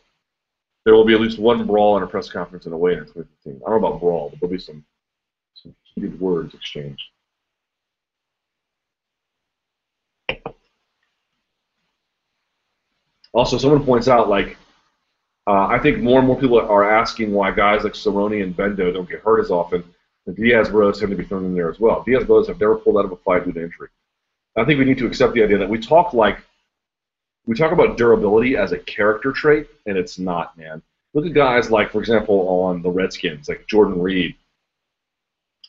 There will be at least one brawl and a press conference in a way in 2015. I don't know about brawl, but there'll be some, some heated words exchanged. Also, someone points out, like, uh, I think more and more people are asking why guys like Cerrone and Bendo don't get hurt as often. The Diaz brothers tend to be thrown in there as well. Diaz brothers have never pulled out of a fight due to injury. I think we need to accept the idea that we talk like we talk about durability as a character trait, and it's not, man. Look at guys like, for example, on the Redskins, like Jordan Reed.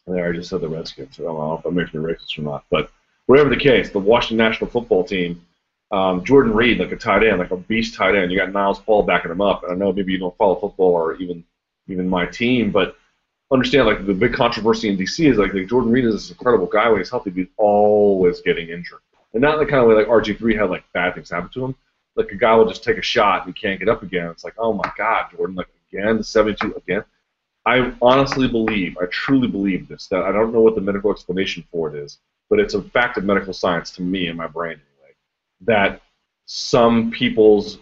There, I just said the Redskins. I don't know if makes me racist or not, but whatever the case, the Washington National Football Team um, Jordan Reed, like a tight end, like a beast tight end. You got Niles Paul backing him up. And I know maybe you don't follow football or even even my team, but understand like the big controversy in DC is like, like Jordan Reed is this incredible guy when he's healthy, but he's always getting injured. And not the kind of way like RG3 had like bad things happen to him. Like a guy will just take a shot and he can't get up again. It's like, oh my God, Jordan, like again, 72 again. I honestly believe, I truly believe this, that I don't know what the medical explanation for it is, but it's a fact of medical science to me in my brain anyway, that some people's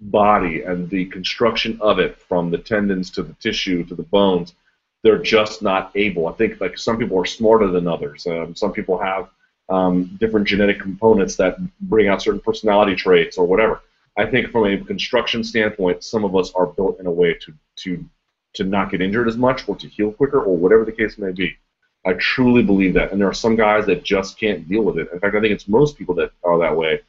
body and the construction of it, from the tendons to the tissue to the bones, they're just not able. I think like some people are smarter than others. Um, some people have um, different genetic components that bring out certain personality traits or whatever. I think from a construction standpoint, some of us are built in a way to to to not get injured as much or to heal quicker or whatever the case may be. I truly believe that, and there are some guys that just can't deal with it. In fact, I think it's most people that are that way.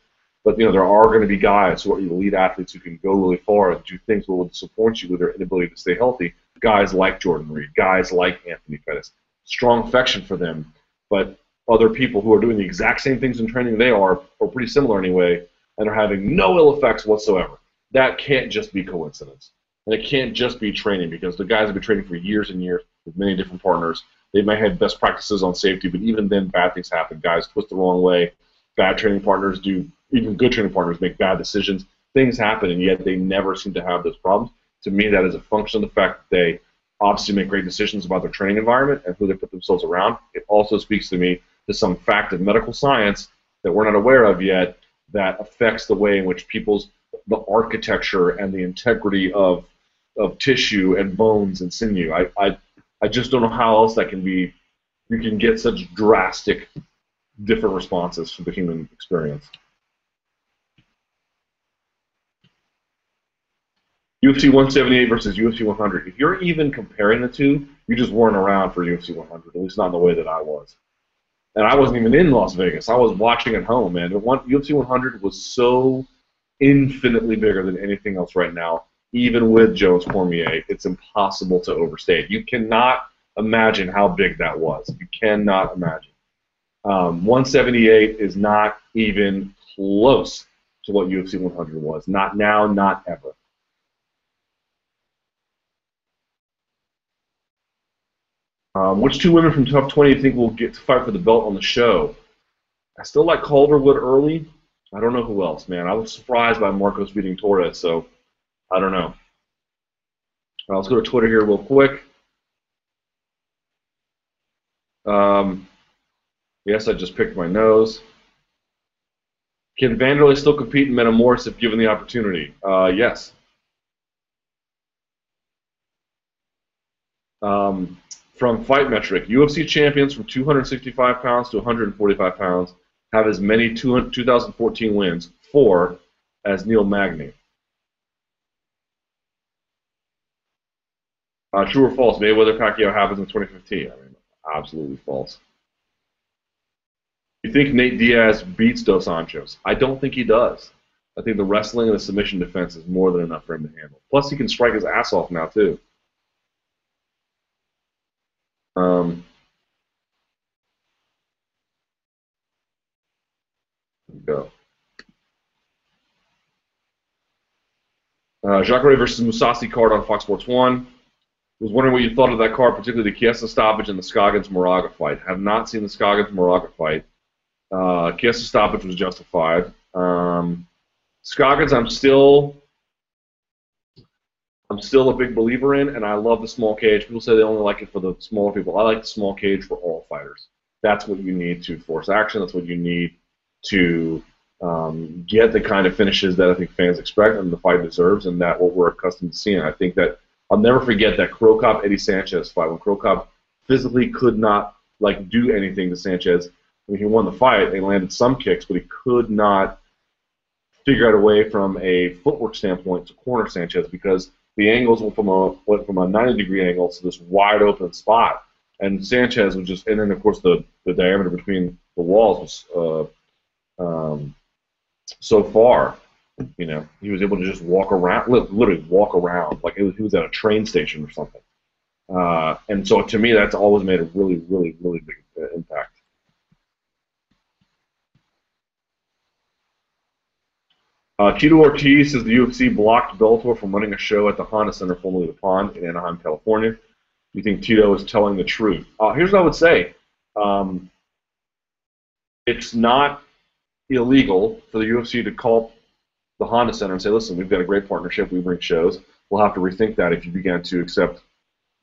But you know, there are going to be guys who are elite athletes who can go really far and do things that will support you with their inability to stay healthy. Guys like Jordan Reed, guys like Anthony Pettis, strong affection for them. But other people who are doing the exact same things in training they are, or pretty similar anyway, and are having no ill effects whatsoever. That can't just be coincidence. And it can't just be training because the guys have been training for years and years with many different partners they may have best practices on safety, but even then, bad things happen. Guys twist the wrong way. Bad training partners do. Even good training partners make bad decisions. Things happen, and yet they never seem to have those problems. To me, that is a function of the fact that they obviously make great decisions about their training environment and who they put themselves around. It also speaks to me to some fact of medical science that we're not aware of yet that affects the way in which people's the architecture and the integrity of of tissue and bones and sinew. I, I I just don't know how else that can be. You can get such drastic, different responses from the human experience. UFC 178 versus UFC 100. If you're even comparing the two, you just weren't around for UFC 100, at least not in the way that I was. And I wasn't even in Las Vegas. I was watching at home, man. UFC 100 was so infinitely bigger than anything else right now even with Jones Cormier, it's impossible to overstate. You cannot imagine how big that was. You cannot imagine. Um, 178 is not even close to what UFC 100 was. Not now, not ever. Um, which two women from top 20 do you think will get to fight for the belt on the show? I still like Calderwood early. I don't know who else, man. I was surprised by Markos beating Torres, so I don't know. Right, let's go to Twitter here real quick. Um, yes, I just picked my nose. Can Wanderlei still compete in Metamoris if given the opportunity? Uh, yes. Um, from Fight Metric, UFC champions from 265 pounds to 145 pounds have as many 2014 wins, four, as Neil Magny. Uh, true or false? Mayweather Pacquiao happens in 2015. I mean, absolutely false. You think Nate Diaz beats Dos Anjos? I don't think he does. I think the wrestling and the submission defense is more than enough for him to handle. Plus, he can strike his ass off now too. Um, go. Uh, Jacare versus Mousasi card on Fox Sports 1. Was wondering what you thought of that card, particularly the Chiesa stoppage and the Scoggins Moraga fight. Have not seen the Scoggins Moraga fight. Uh, Chiesa stoppage was justified. Um, Scoggins, I'm still, I'm still a big believer in, and I love the small cage. People say they only like it for the smaller people. I like the small cage for all fighters. That's what you need to force action. That's what you need to um, get the kind of finishes that I think fans expect and the fight deserves, and that what we're accustomed to seeing. I think that I'll never forget that Cro Cop Eddie Sanchez fight when Cro Cop physically could not like do anything to Sanchez. I mean, he won the fight. They landed some kicks, but he could not figure out a way from a footwork standpoint to corner Sanchez because the angles went from a went from a 90 degree angle to this wide open spot, and Sanchez was just, and then of course the the diameter between the walls was uh, um, so far. You know, he was able to just walk around, literally walk around like was, he was at a train station or something. Uh, and so to me, that's always made a really, really, really big uh, impact. Uh, Tito Ortiz says the UFC blocked Bellator from running a show at the Honda Center, formerly the Pond, in Anaheim, California. You think Tito is telling the truth? Uh, here's what I would say. Um, it's not illegal for the UFC to call the Honda Center and say, listen, we've got a great partnership, we bring shows. We'll have to rethink that if you begin to accept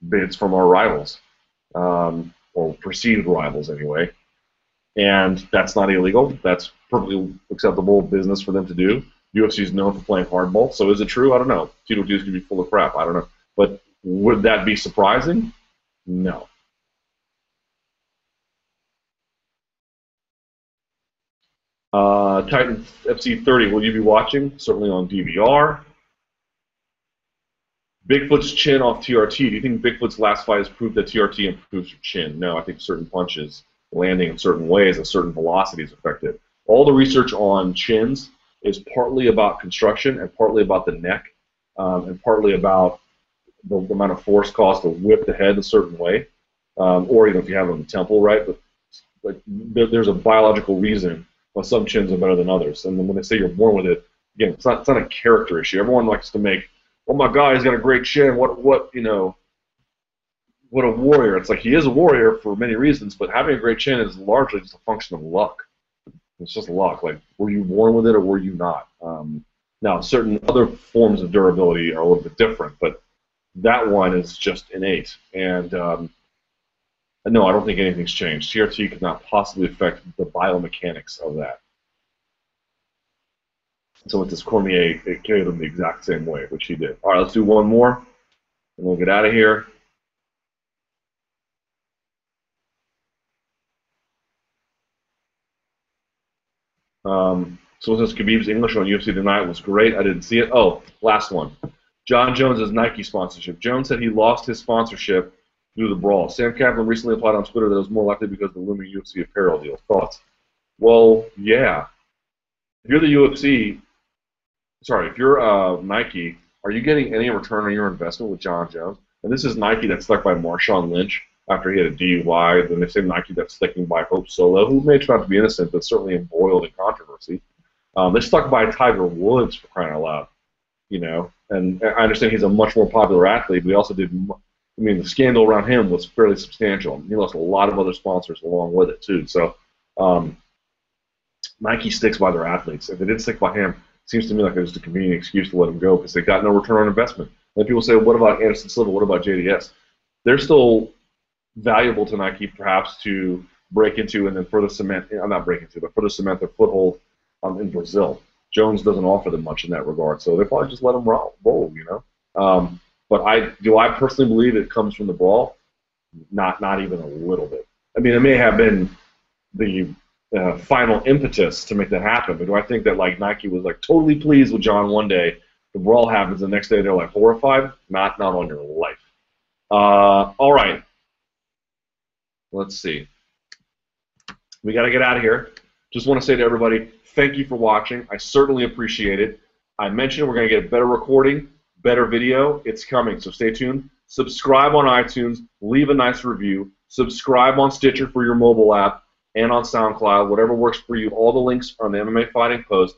bids from our rivals, um, or perceived rivals anyway. And that's not illegal. That's perfectly acceptable business for them to do. UFC is known for playing hardball, so is it true? I don't know. Tito Ortiz could be full of crap. I don't know. But would that be surprising? No. Uh, Titan FC 30, will you be watching? Certainly on DVR. Bigfoot's chin off TRT. Do you think Bigfoot's last fight has proved that TRT improves your chin? No, I think certain punches landing in certain ways at certain velocities affect it. All the research on chins is partly about construction and partly about the neck um, and partly about the, the, amount of force cost to whip the head a certain way, um, or even if you have it on the temple, right? But like there, there's a biological reason why some chins are better than others. And then when they say you're born with it, again, it's not it's not a character issue. Everyone likes to make, oh my God, he's got a great chin. What what you know? What a warrior! It's like he is a warrior for many reasons, but having a great chin is largely just a function of luck. It's just luck. Like, were you born with it or were you not? Um, now, certain other forms of durability are a little bit different, but that one is just innate. And um, no, I don't think anything's changed. TRT could not possibly affect the biomechanics of that. So with this Cormier, it carried them the exact same way, which he did. All right, let's do one more, and we'll get out of here. Um, so since Khabib's English on UFC tonight was great, I didn't see it. Oh, last one. Jon Jones' Nike sponsorship. Jones said he lost his sponsorship due to the brawl. Sam Caplan recently applied on Twitter that it was more likely because of the looming UFC apparel deal. Thoughts? Well, yeah. If you're the UFC, sorry, if you're uh, Nike, are you getting any return on your investment with John Jones? And this is Nike that's stuck by Marshawn Lynch after he had a DUI. Then they say Nike that's sticking by Hope Solo, who may turn out to be innocent, but certainly embroiled in controversy. Um, they stuck by Tiger Woods for crying out loud, you know. And I understand he's a much more popular athlete. But he also did. I mean, the scandal around him was fairly substantial. He lost a lot of other sponsors along with it too. So, um, Nike sticks by their athletes. If they didn't stick by him, it seems to me like it was a convenient excuse to let him go because they got no return on investment. And people say, what about Anderson Silva? What about JDS? They're still valuable to Nike, perhaps to break into and then further cement. I'm not break into, but further cement their foothold um, in Brazil. Jones doesn't offer them much in that regard, so they probably just let him roll, roll you know. Um, but I do I personally believe it comes from the brawl? Not not even a little bit. I mean, it may have been the uh, final impetus to make that happen, but do I think that like Nike was like totally pleased with Jon one day? The brawl happens the next day, they're like horrified. Not not on your life. Uh, all right. Let's see. We got to get out of here. Just want to say to everybody, thank you for watching. I certainly appreciate it. I mentioned we're going to get a better recording, better video. It's coming, so stay tuned. Subscribe on iTunes. Leave a nice review. Subscribe on Stitcher for your mobile app and on SoundCloud, whatever works for you. All the links are on the MMA Fighting Post.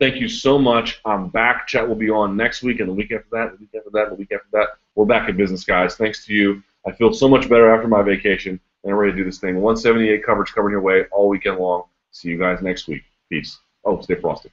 Thank you so much. I'm back. Chat will be on next week and the week after that, the week after that, the week after that. We're back in business, guys. Thanks to you. I feel so much better after my vacation, and I'm ready to do this thing. 178 coverage coming your way all weekend long. See you guys next week. Peace. Oh, stay frosty.